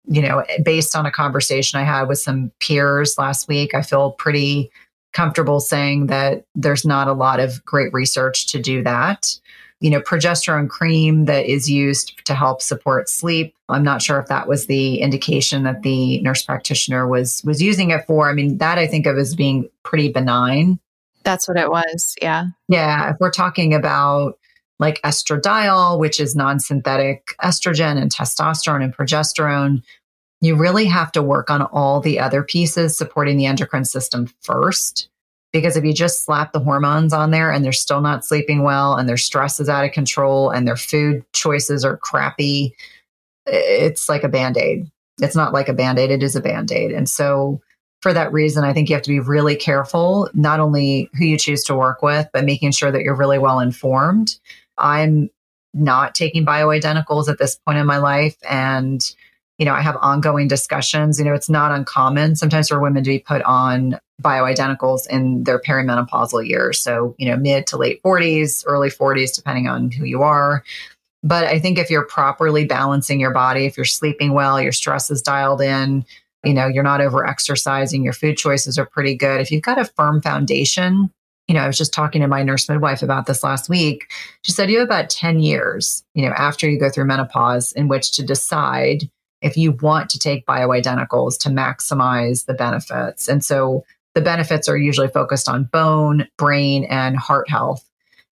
you know, based on a conversation I had with some peers last week, I feel pretty comfortable saying that there's not a lot of great research to do that. You know, progesterone cream that is used to help support sleep. I'm not sure if that was the indication that the nurse practitioner was was using it for. I mean, that I think of as being pretty benign. That's what it was. Yeah. Yeah. If we're talking about like estradiol, which is non synthetic estrogen and testosterone and progesterone, you really have to work on all the other pieces supporting the endocrine system first. Because if you just slap the hormones on there and they're still not sleeping well and their stress is out of control and their food choices are crappy, it's like a band aid. It's not like a band aid, it is a band aid. And so, for that reason, I think you have to be really careful, not only who you choose to work with, but making sure that you're really well informed. I'm not taking bioidenticals at this point in my life. And, you know, I have ongoing discussions. You know, it's not uncommon sometimes for women to be put on bioidenticals in their perimenopausal years. So, you know, mid to late 40s, early 40s, depending on who you are. But I think if you're properly balancing your body, if you're sleeping well, your stress is dialed in, you know, you're not over exercising, your food choices are pretty good. If you've got a firm foundation, you know, I was just talking to my nurse midwife about this last week. She said you have about 10 years, you know, after you go through menopause in which to decide if you want to take bioidenticals to maximize the benefits. And so the benefits are usually focused on bone, brain, and heart health.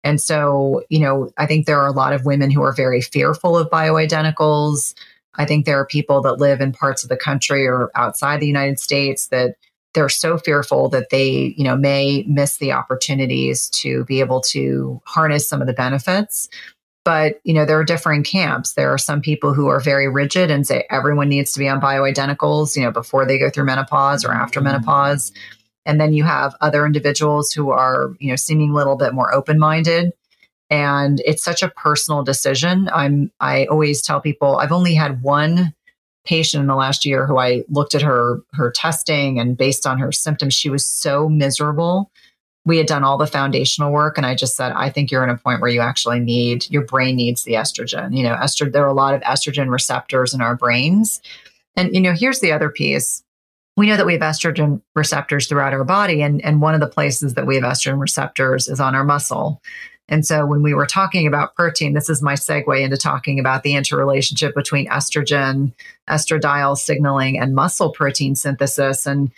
And so, you know, I think there are a lot of women who are very fearful of bioidenticals. I think there are people that live in parts of the country or outside the United States that they're so fearful that they, you know, may miss the opportunities to be able to harness some of the benefits. But, you know, there are differing camps. There are some people who are very rigid and say everyone needs to be on bioidenticals, you know, before they go through menopause or after mm-hmm. menopause. And then you have other individuals who are, you know, seeming a little bit more open-minded and it's such a personal decision. I'm i always tell people i've only had one patient in the last year who i looked at her her testing and based on her symptoms she was so miserable. We had done all the foundational work and i just said i think you're in a point where you actually need your brain needs the estrogen. You know estrogen there are a lot of estrogen receptors in our brains. And you know here's the other piece. We know that we have estrogen receptors throughout our body and and one of the places that we have estrogen receptors is on our muscle and so when we were talking about protein, this is my segue into talking about the interrelationship between estrogen, estradiol signaling, and muscle protein synthesis. And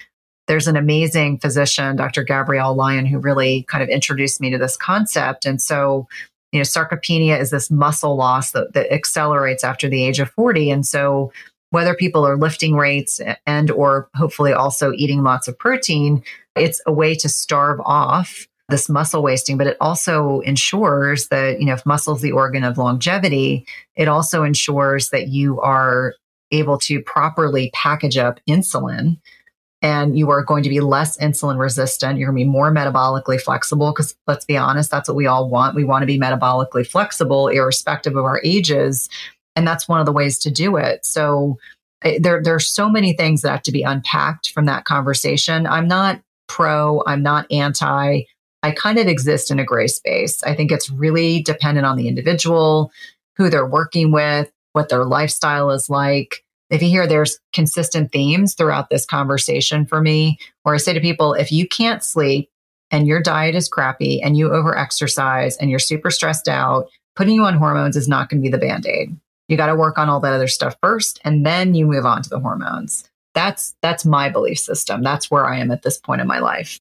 there's an amazing physician, Dr. Gabrielle Lyon, who really kind of introduced me to this concept. And so, you know, sarcopenia is this muscle loss that, that accelerates after the age of 40. And so whether people are lifting weights and or hopefully also eating lots of protein, it's a way to starve off this muscle wasting, but it also ensures that, you know, if muscle is the organ of longevity, it also ensures that you are able to properly package up insulin and you are going to be less insulin resistant. You're going to be more metabolically flexible because let's be honest, that's what we all want. We want to be metabolically flexible, irrespective of our ages. And that's one of the ways to do it. So, eh, there, there are so many things that have to be unpacked from that conversation. I'm not pro, I'm not anti. I kind of exist in a gray space. I think it's really dependent on the individual, who they're working with, what their lifestyle is like. If you hear there's consistent themes throughout this conversation for me, where I say to people, if you can't sleep and your diet is crappy and you over exercise and you're super stressed out, putting you on hormones is not going to be the band aid. You got to work on all that other stuff first and then you move on to the hormones. That's that's my belief system. That's where I am at this point in my life.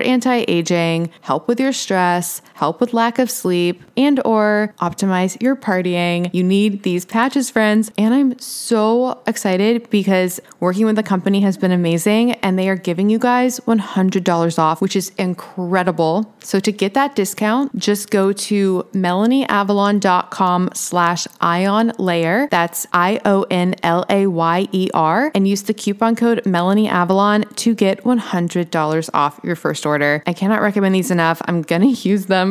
anti aging, help with your stress, help with lack of sleep, and or optimize your partying. You need these patches, friends. And I'm so excited because working with the company has been amazing and they are giving you guys $100 off, which is incredible. So to get that discount, just go to melanieavalon.com slash ion layer. That's I-O-N-L-A-Y-E-R and use the coupon code melanieavalon to get $100 off your first order. I cannot recommend these enough. I'm going to use them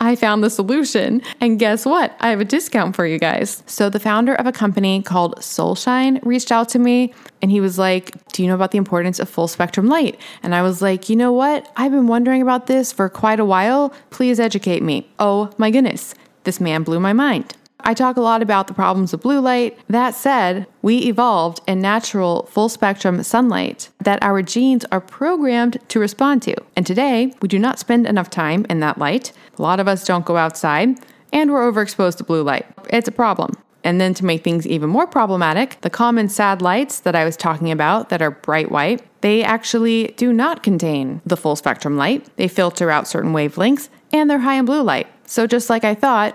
I found the solution. And guess what? I have a discount for you guys. So, the founder of a company called Solshine reached out to me and he was like, Do you know about the importance of full spectrum light? And I was like, You know what? I've been wondering about this for quite a while. Please educate me. Oh my goodness. This man blew my mind. I talk a lot about the problems of blue light. That said, we evolved in natural full spectrum sunlight that our genes are programmed to respond to. And today, we do not spend enough time in that light. A lot of us don't go outside, and we're overexposed to blue light. It's a problem. And then to make things even more problematic, the common sad lights that I was talking about that are bright white, they actually do not contain the full spectrum light. They filter out certain wavelengths and they're high in blue light. So just like I thought,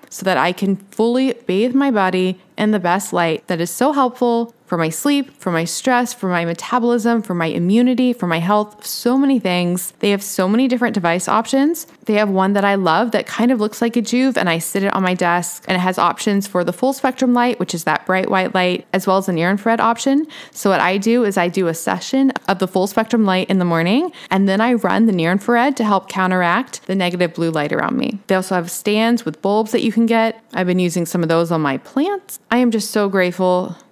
so that I can fully bathe my body in the best light that is so helpful for my sleep, for my stress, for my metabolism, for my immunity, for my health, so many things. They have so many different device options. They have one that I love that kind of looks like a Joovv, and I sit it on my desk, and it has options for the full spectrum light, which is that bright white light, as well as a near infrared option. So, what I do is I do a session of the full spectrum light in the morning, and then I run the near infrared to help counteract the negative blue light around me. They also have stands with bulbs that you can get. I've been using some of those on my plants. I am just so grateful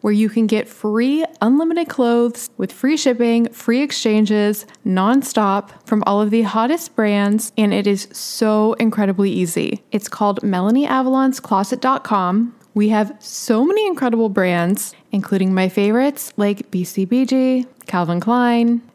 where you can get free unlimited clothes with free shipping, free exchanges, nonstop from all of the hottest brands, and it is so incredibly easy. It's called MelanieAvalonsCloset.com. We have so many incredible brands, including my favorites like BCBG, Calvin Klein,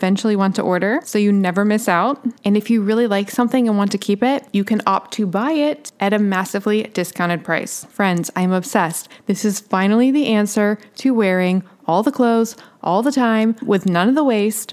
eventually want to order so you never miss out. And if you really like something and want to keep it, you can opt to buy it at a massively discounted price. Friends, I'm obsessed. This is finally the answer to wearing all the clothes all the time with none of the waste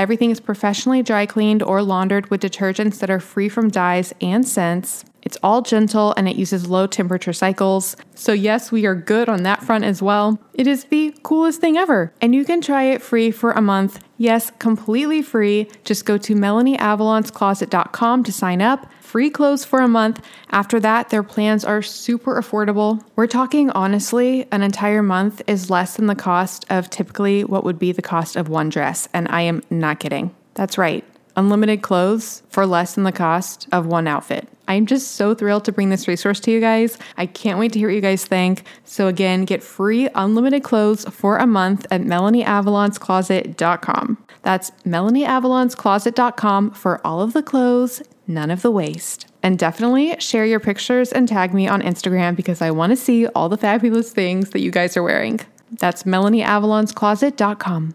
Everything is professionally dry cleaned or laundered with detergents that are free from dyes and scents. It's all gentle and it uses low temperature cycles. So, yes, we are good on that front as well. It is the coolest thing ever. And you can try it free for a month. Yes, completely free. Just go to melanieavalonscloset.com to sign up. Free clothes for a month. After that, their plans are super affordable. We're talking honestly, an entire month is less than the cost of typically what would be the cost of one dress. And I am not kidding. That's right unlimited clothes for less than the cost of one outfit. I'm just so thrilled to bring this resource to you guys. I can't wait to hear what you guys think. So, again, get free unlimited clothes for a month at MelanieAvalonsCloset.com. That's MelanieAvalonsCloset.com for all of the clothes, none of the waste. And definitely share your pictures and tag me on Instagram because I want to see all the fabulous things that you guys are wearing. That's MelanieAvalonsCloset.com.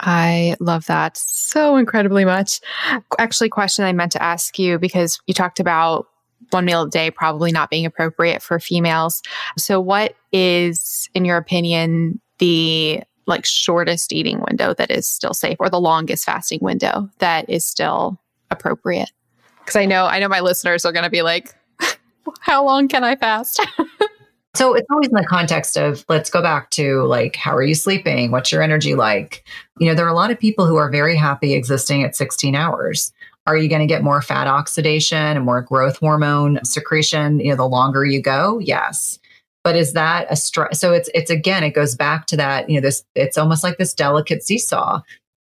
I love that so incredibly much. Actually, question I meant to ask you because you talked about one meal a day probably not being appropriate for females. So, what is, in your opinion, the like shortest eating window that is still safe, or the longest fasting window that is still appropriate? Because I know I know my listeners are going to be like, "How long can I fast?" So it's always in the context of let's go back to like, how are you sleeping? What's your energy like? You know, there are a lot of people who are very happy existing at 16 hours. Are you going to get more fat oxidation and more growth hormone secretion, you know, the longer you go? Yes. But is that a stress? So it's, it's again, it goes back to that, you know, this, it's almost like this delicate seesaw.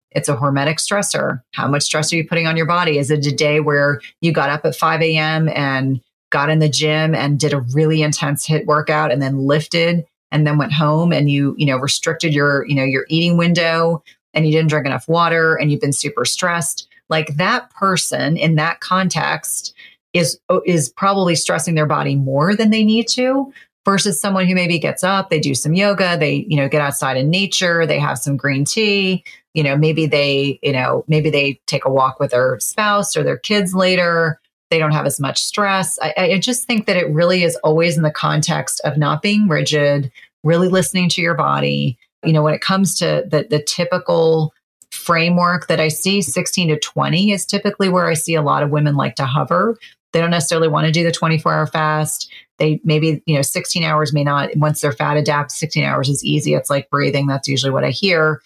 It's a hormetic stressor. How much stress are you putting on your body? Is it a day where you got up at 5 a.m. and got in the gym and did a really intense HIIT workout and then lifted and then went home and you you know restricted your you know your eating window and you didn't drink enough water and you've been super stressed. Like that person in that context is oh, is probably stressing their body more than they need to versus someone who maybe gets up they do some yoga they you know get outside in nature they have some green tea you know maybe they you know maybe they take a walk with their spouse or their kids later they don't have as much stress. I, I just think that it really is always in the context of not being rigid, really listening to your body. You know, when it comes to the, the typical framework that I see, 16 to 20 is typically where I see a lot of women like to hover. They don't necessarily want to do the 24 hour fast. They maybe, you know, 16 hours may not, once their fat adapts, 16 hours is easy. It's like breathing. That's usually what I hear.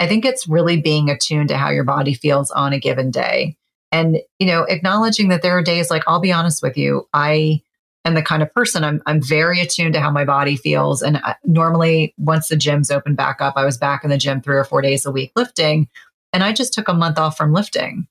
I think it's really being attuned to how your body feels on a given day and you know acknowledging that there are days like i'll be honest with you i am the kind of person i'm, I'm very attuned to how my body feels. And I, normally once the gyms open back up i was back in the gym three or four days a week lifting and i just took a month off from lifting.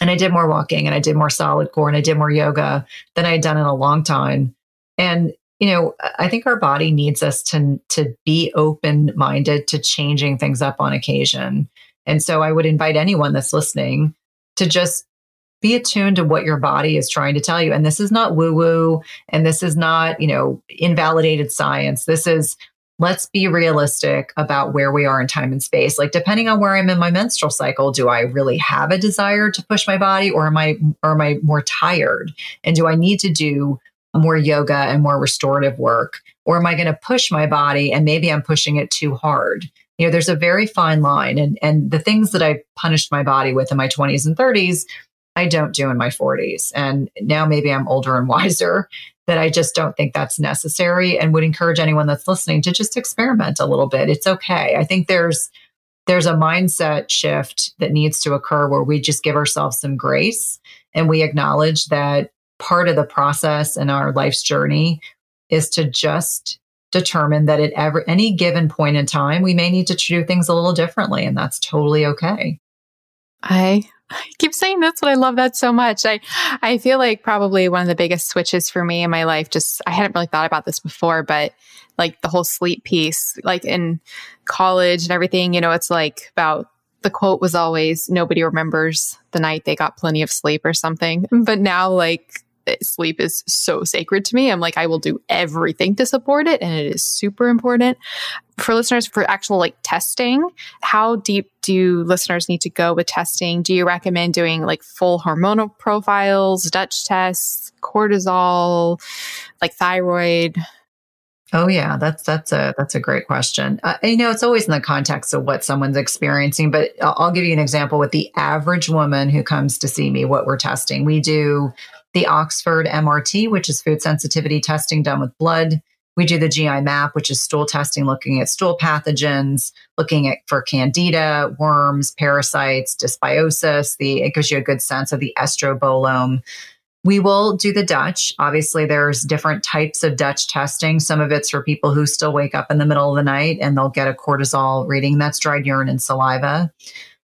And i did more walking and i did more solid core and i did more yoga than i had done in a long time. And you know i think our body needs us to to be open minded to changing things up on occasion. And so i would invite anyone that's listening to just be attuned to what your body is trying to tell you. And this is not woo woo and this is not, you know, invalidated science. This is let's be realistic about where we are in time and space. Like depending on where I'm in my menstrual cycle, do I really have a desire to push my body or am I or am I more tired? And do I need to do more yoga and more restorative work? Or am I going to push my body and maybe I'm pushing it too hard? You know, there's a very fine line. And, and the things that I punished my body with in my 20s and 30s, I don't do in my 40s. And now maybe I'm older and wiser that I just don't think that's necessary and would encourage anyone that's listening to just experiment a little bit. It's okay. I think there's there's a mindset shift that needs to occur where we just give ourselves some grace and we acknowledge that part of the process in our life's journey is to just determine that at every any given point in time, we may need to do things a little differently, and that's totally okay. I keep saying that's what I love that so much. I I feel like probably one of the biggest switches for me in my life. Just I hadn't really thought about this before, but like the whole sleep piece, like in college and everything, you know, it's like about the quote was always nobody remembers the night they got plenty of sleep or something. But now, like sleep is so sacred to me. I'm like, I will do everything to support it, and it is super important. For listeners, for actual like testing, how deep do listeners need to go with testing? Do you recommend doing like full hormonal profiles, Dutch tests, cortisol, like thyroid? Oh yeah, that's that's a that's a great question. Uh, you know, it's always in the context of what someone's experiencing, but I'll give you an example with the average woman who comes to see me. What we're testing, we do the Oxford MRT, which is food sensitivity testing done with blood. We do the GI map, which is stool testing, looking at stool pathogens, looking at for candida, worms, parasites, dysbiosis. The it gives you a good sense of the estrobolome. We will do the Dutch. Obviously, there's different types of Dutch testing. Some of it's for people who still wake up in the middle of the night and they'll get a cortisol reading. That's dried urine and saliva.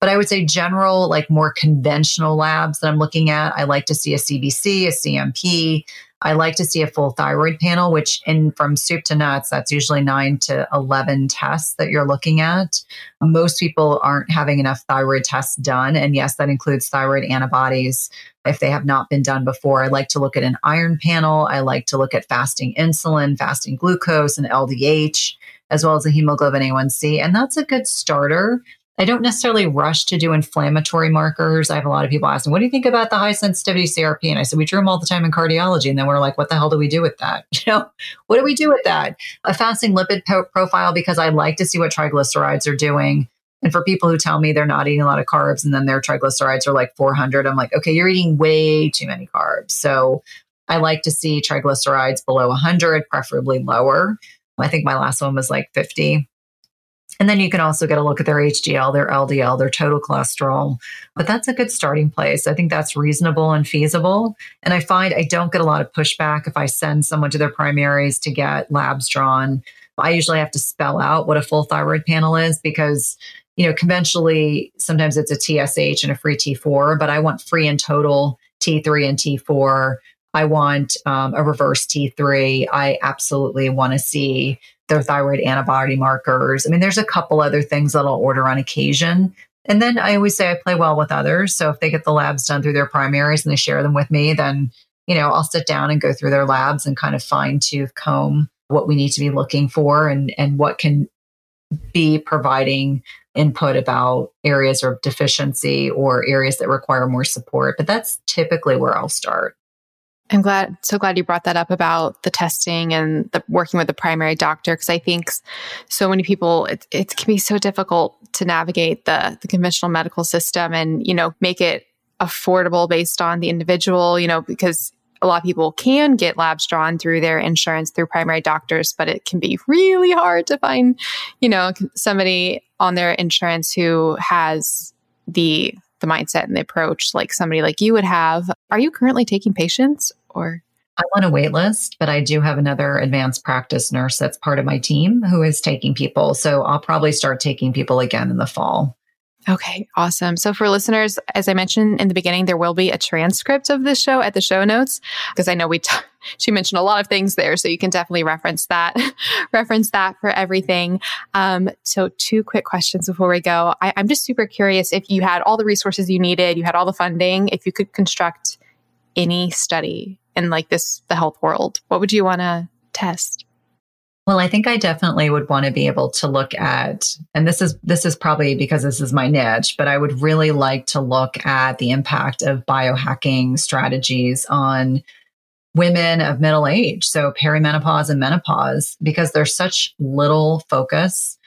But I would say general, like more conventional labs that I'm looking at, I like to see a CBC, a CMP. I like to see a full thyroid panel, which in from soup to nuts, that's usually nine to 11 tests that you're looking at. Most people aren't having enough thyroid tests done. And yes, that includes thyroid antibodies if they have not been done before. I like to look at an iron panel. I like to look at fasting insulin, fasting glucose, and LDH, as well as a hemoglobin A1C. And that's a good starter. I don't necessarily rush to do inflammatory markers. I have a lot of people asking, what do you think about the high sensitivity CRP? And I said, we drew them all the time in cardiology. And then we're like, what the hell do we do with that? You know, what do we do with that? A fasting lipid po- profile, because I like to see what triglycerides are doing. And for people who tell me they're not eating a lot of carbs and then their triglycerides are like 400, I'm like, okay, you're eating way too many carbs. So I like to see triglycerides below 100, preferably lower. I think my last one was like 50. And then you can also get a look at their HDL, their LDL, their total cholesterol. But that's a good starting place. I think that's reasonable and feasible. And I find I don't get a lot of pushback if I send someone to their primaries to get labs drawn. I usually have to spell out what a full thyroid panel is because, you know, conventionally, sometimes it's a TSH and a free T4, but I want free and total T3 and T4. I want um, a reverse T3. I absolutely want to see their thyroid antibody markers. I mean, there's a couple other things that I'll order on occasion. And then I always say I play well with others. So if they get the labs done through their primaries and they share them with me, then, you know, I'll sit down and go through their labs and kind of fine tooth comb what we need to be looking for and, and what can be providing input about areas of deficiency or areas that require more support. But that's typically where I'll start. I'm glad, so glad you brought that up about the testing and the working with the primary doctor because I think so many people it, it can be so difficult to navigate the the conventional medical system and you know make it affordable based on the individual. You know because a lot of people can get labs drawn through their insurance through primary doctors, but it can be really hard to find you know somebody on their insurance who has the the mindset and the approach like somebody like you would have. Are you currently taking patients or? I'm on a wait list, but I do have another advanced practice nurse that's part of my team who is taking people. So I'll probably start taking people again in the fall. Okay, awesome. So for listeners, as I mentioned in the beginning, there will be a transcript of this show at the show notes because I know we t- she mentioned a lot of things there, so you can definitely reference that reference that for everything. Um, so two quick questions before we go. I, I'm just super curious if you had all the resources you needed, you had all the funding, if you could construct any study in like this the health world, what would you want to test? Well, I think I definitely would want to be able to look at, and this is this is probably because this is my niche, but I would really like to look at the impact of biohacking strategies on women of middle age, so perimenopause and menopause, because there's such little focus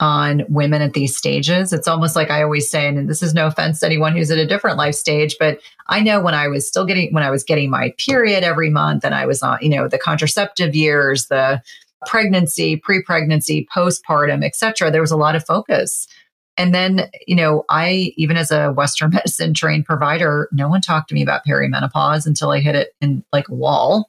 on women at these stages. It's almost like I always say, and this is no offense to anyone who's at a different life stage, but I know when I was still getting when I was getting my period every month and I was on, you know, the contraceptive years, the pregnancy, pre-pregnancy, postpartum, etc. There was a lot of focus And then, you know, I, even as a Western medicine trained provider, no one talked to me about perimenopause until I hit it in like a wall.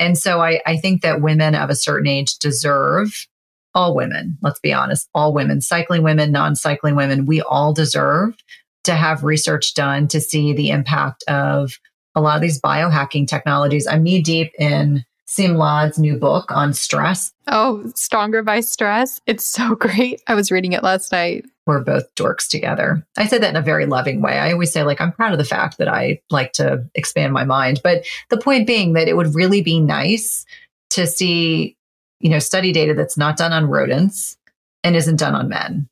And so I, I think that women of a certain age deserve all women, let's be honest, all women, cycling women, non cycling women, we all deserve to have research done to see the impact of a lot of these biohacking technologies. I'm knee deep in Siim Land's new book on stress. Oh, Stronger by Stress. It's so great. I was reading it last night. We're both dorks together. I say that in a very loving way. I always say, like, I'm proud of the fact that I like to expand my mind. But the point being that it would really be nice to see, you know, study data that's not done on rodents and isn't done on men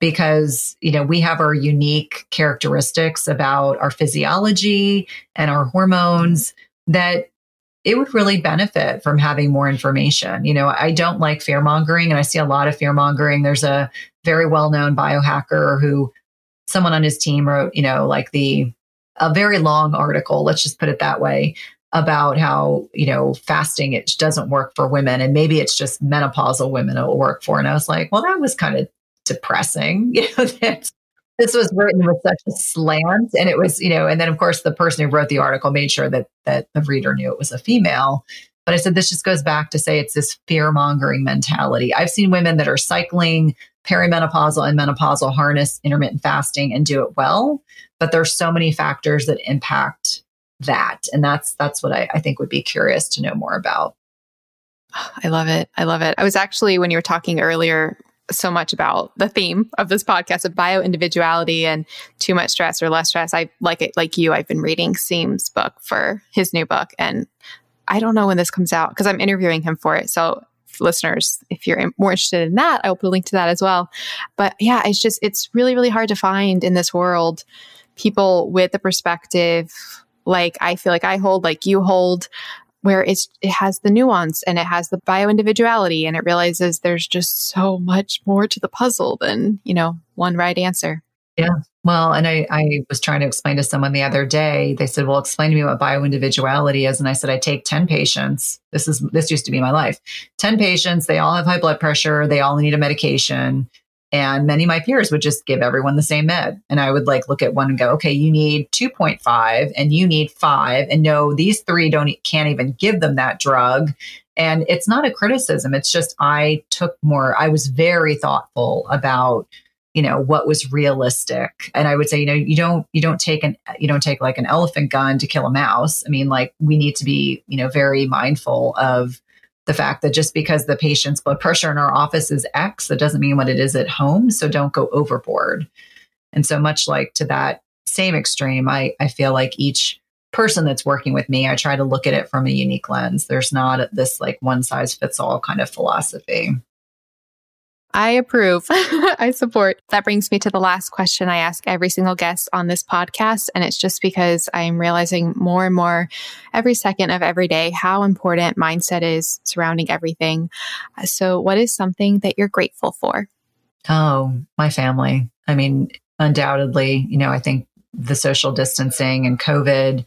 because you know we have our unique characteristics about our physiology and our hormones that it would really benefit from having more information. You know, I don't like fear mongering and I see a lot of fear mongering. There's a very well known biohacker who someone on his team wrote, you know, like the, a very long article, let's just put it that way, about how, you know, fasting, it doesn't work for women. And maybe it's just menopausal women it'll work for. And I was like, well, that was kind of depressing. You know, that this was written with such a slant, and it was, you know, and then of course the person who wrote the article made sure that that the reader knew it was a female. But I said this just goes back to say it's this fear mongering mentality. I've seen women that are cycling perimenopausal and menopausal harness intermittent fasting and do it well, but there's so many factors that impact that, and that's that's what I, I think would be curious to know more about. I love it. I love it. I was actually, when you were talking earlier, so much about the theme of this podcast of bio individuality and too much stress or less stress. I like it like you. I've been reading Siim's book for his new book, and I don't know when this comes out because I'm interviewing him for it. So, listeners, if you're more interested in that, I will put a link to that as well. But yeah, it's just it's really really hard to find in this world people with the perspective like I feel like I hold, like you hold, where it's it has the nuance and it has the bio individuality and it realizes there's just so much more to the puzzle than you know one right answer. Yeah. Well and i i was trying to explain to someone the other day they said well explain to me what bio individuality is. And i said i take 10 patients. This is this used to be my life. 10 patients they all have high blood pressure they all need a medication and many of my peers would just give everyone the same med. And I would like look at one and go, okay, you need 2.5 and you need five. And no, these three don't, can't even give them that drug. And it's not a criticism. It's just I took more, I was very thoughtful about you know what was realistic and i would say you know you don't you don't take an you don't take like an elephant gun to kill a mouse i mean like we need to be you know very mindful of the fact that just because the patient's blood pressure in our office is X, that doesn't mean what it is at home. So don't go overboard. And so much like to that same extreme, I, I feel like each person that's working with me, I try to look at it from a unique lens. There's not this like one size fits all kind of philosophy. I approve. I support. That brings me to the last question I ask every single guest on this podcast. And it's just because I'm realizing more and more every second of every day how important mindset is surrounding everything. So, what is something that you're grateful for? Oh, my family. I mean, undoubtedly, you know, I think the social distancing and COVID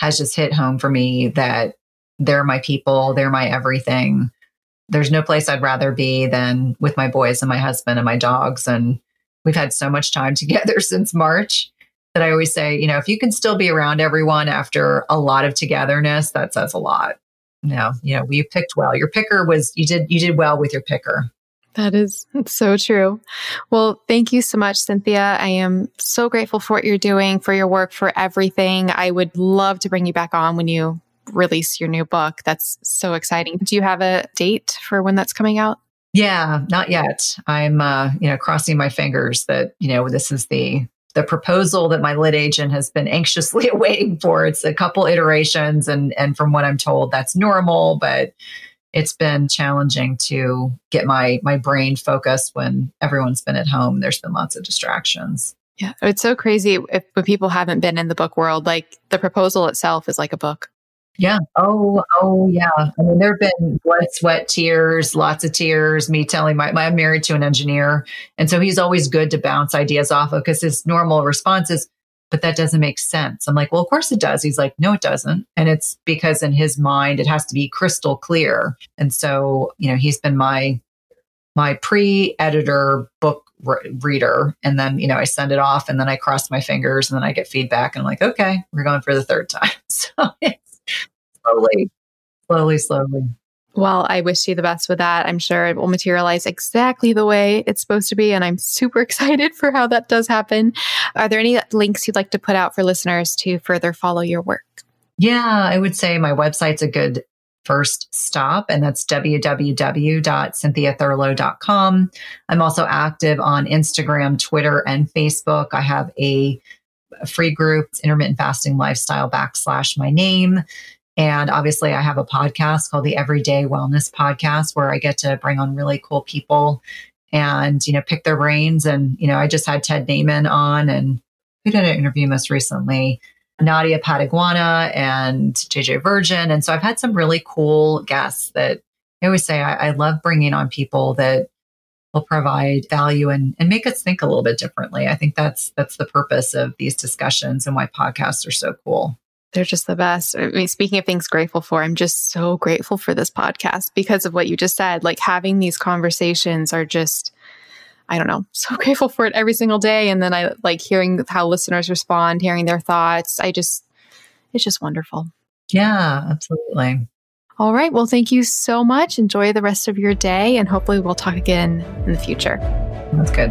has just hit home for me that they're my people, they're my everything there's no place I'd rather be than with my boys and my husband and my dogs. And we've had so much time together since March that I always say, you know, if you can still be around everyone after a lot of togetherness, that says a lot. No, you know, we picked well. Your picker was you did you did well with your picker. That is so true. Well, thank you so much, Cynthia. I am so grateful for what you're doing, for your work, for everything. I would love to bring you back on when you release your new book. That's so exciting. Do you have a date for when that's coming out? Yeah, not yet. I'm uh, you know, crossing my fingers that, you know, this is the the proposal that my lit agent has been anxiously awaiting for. It's a couple iterations and and from what I'm told that's normal, but it's been challenging to get my my brain focused when everyone's been at home. There's been lots of distractions. Yeah, it's so crazy if when people haven't been in the book world. Like the proposal itself is like a book. Yeah. Oh, oh, yeah. I mean, there have been blood, sweat, tears, lots of tears. Me telling my, my, I'm married to an engineer. And so he's always good to bounce ideas off of because his normal response is, but that doesn't make sense. I'm like, well, of course it does. He's like, no, it doesn't. And it's because in his mind, it has to be crystal clear. And so, you know, he's been my, my pre editor book re- reader. And then, you know, I send it off and then I cross my fingers and then I get feedback and I'm like, okay, we're going for the third time. So slowly, slowly, slowly. Well, I wish you the best with that. I'm sure it will materialize exactly the way it's supposed to be. And I'm super excited for how that does happen. Are there any links you'd like to put out for listeners to further follow your work? Yeah, I would say my website's a good first stop, and that's www.cynthiathurlow.com. I'm also active on Instagram, Twitter, and Facebook. I have a, a free group, intermittent fasting lifestyle backslash my name. And obviously, I have a podcast called the Everyday Wellness Podcast where I get to bring on really cool people and, you know, pick their brains. And, you know, I just had Ted Naiman on and who did an interview most recently? Nadia Pateguana and JJ Virgin. And so I've had some really cool guests that I always say I, I love bringing on people that will provide value and, and make us think a little bit differently. I think that's that's the purpose of these discussions and why podcasts are so cool. They're just the best. I mean, speaking of things grateful for, I'm just so grateful for this podcast because of what you just said. Like having these conversations are just, I don't know, so grateful for it every single day. And then I like hearing how listeners respond, hearing their thoughts. I just, it's just wonderful. Yeah, absolutely. All right. Well, thank you so much. Enjoy the rest of your day, and hopefully, we'll talk again in the future. That's good.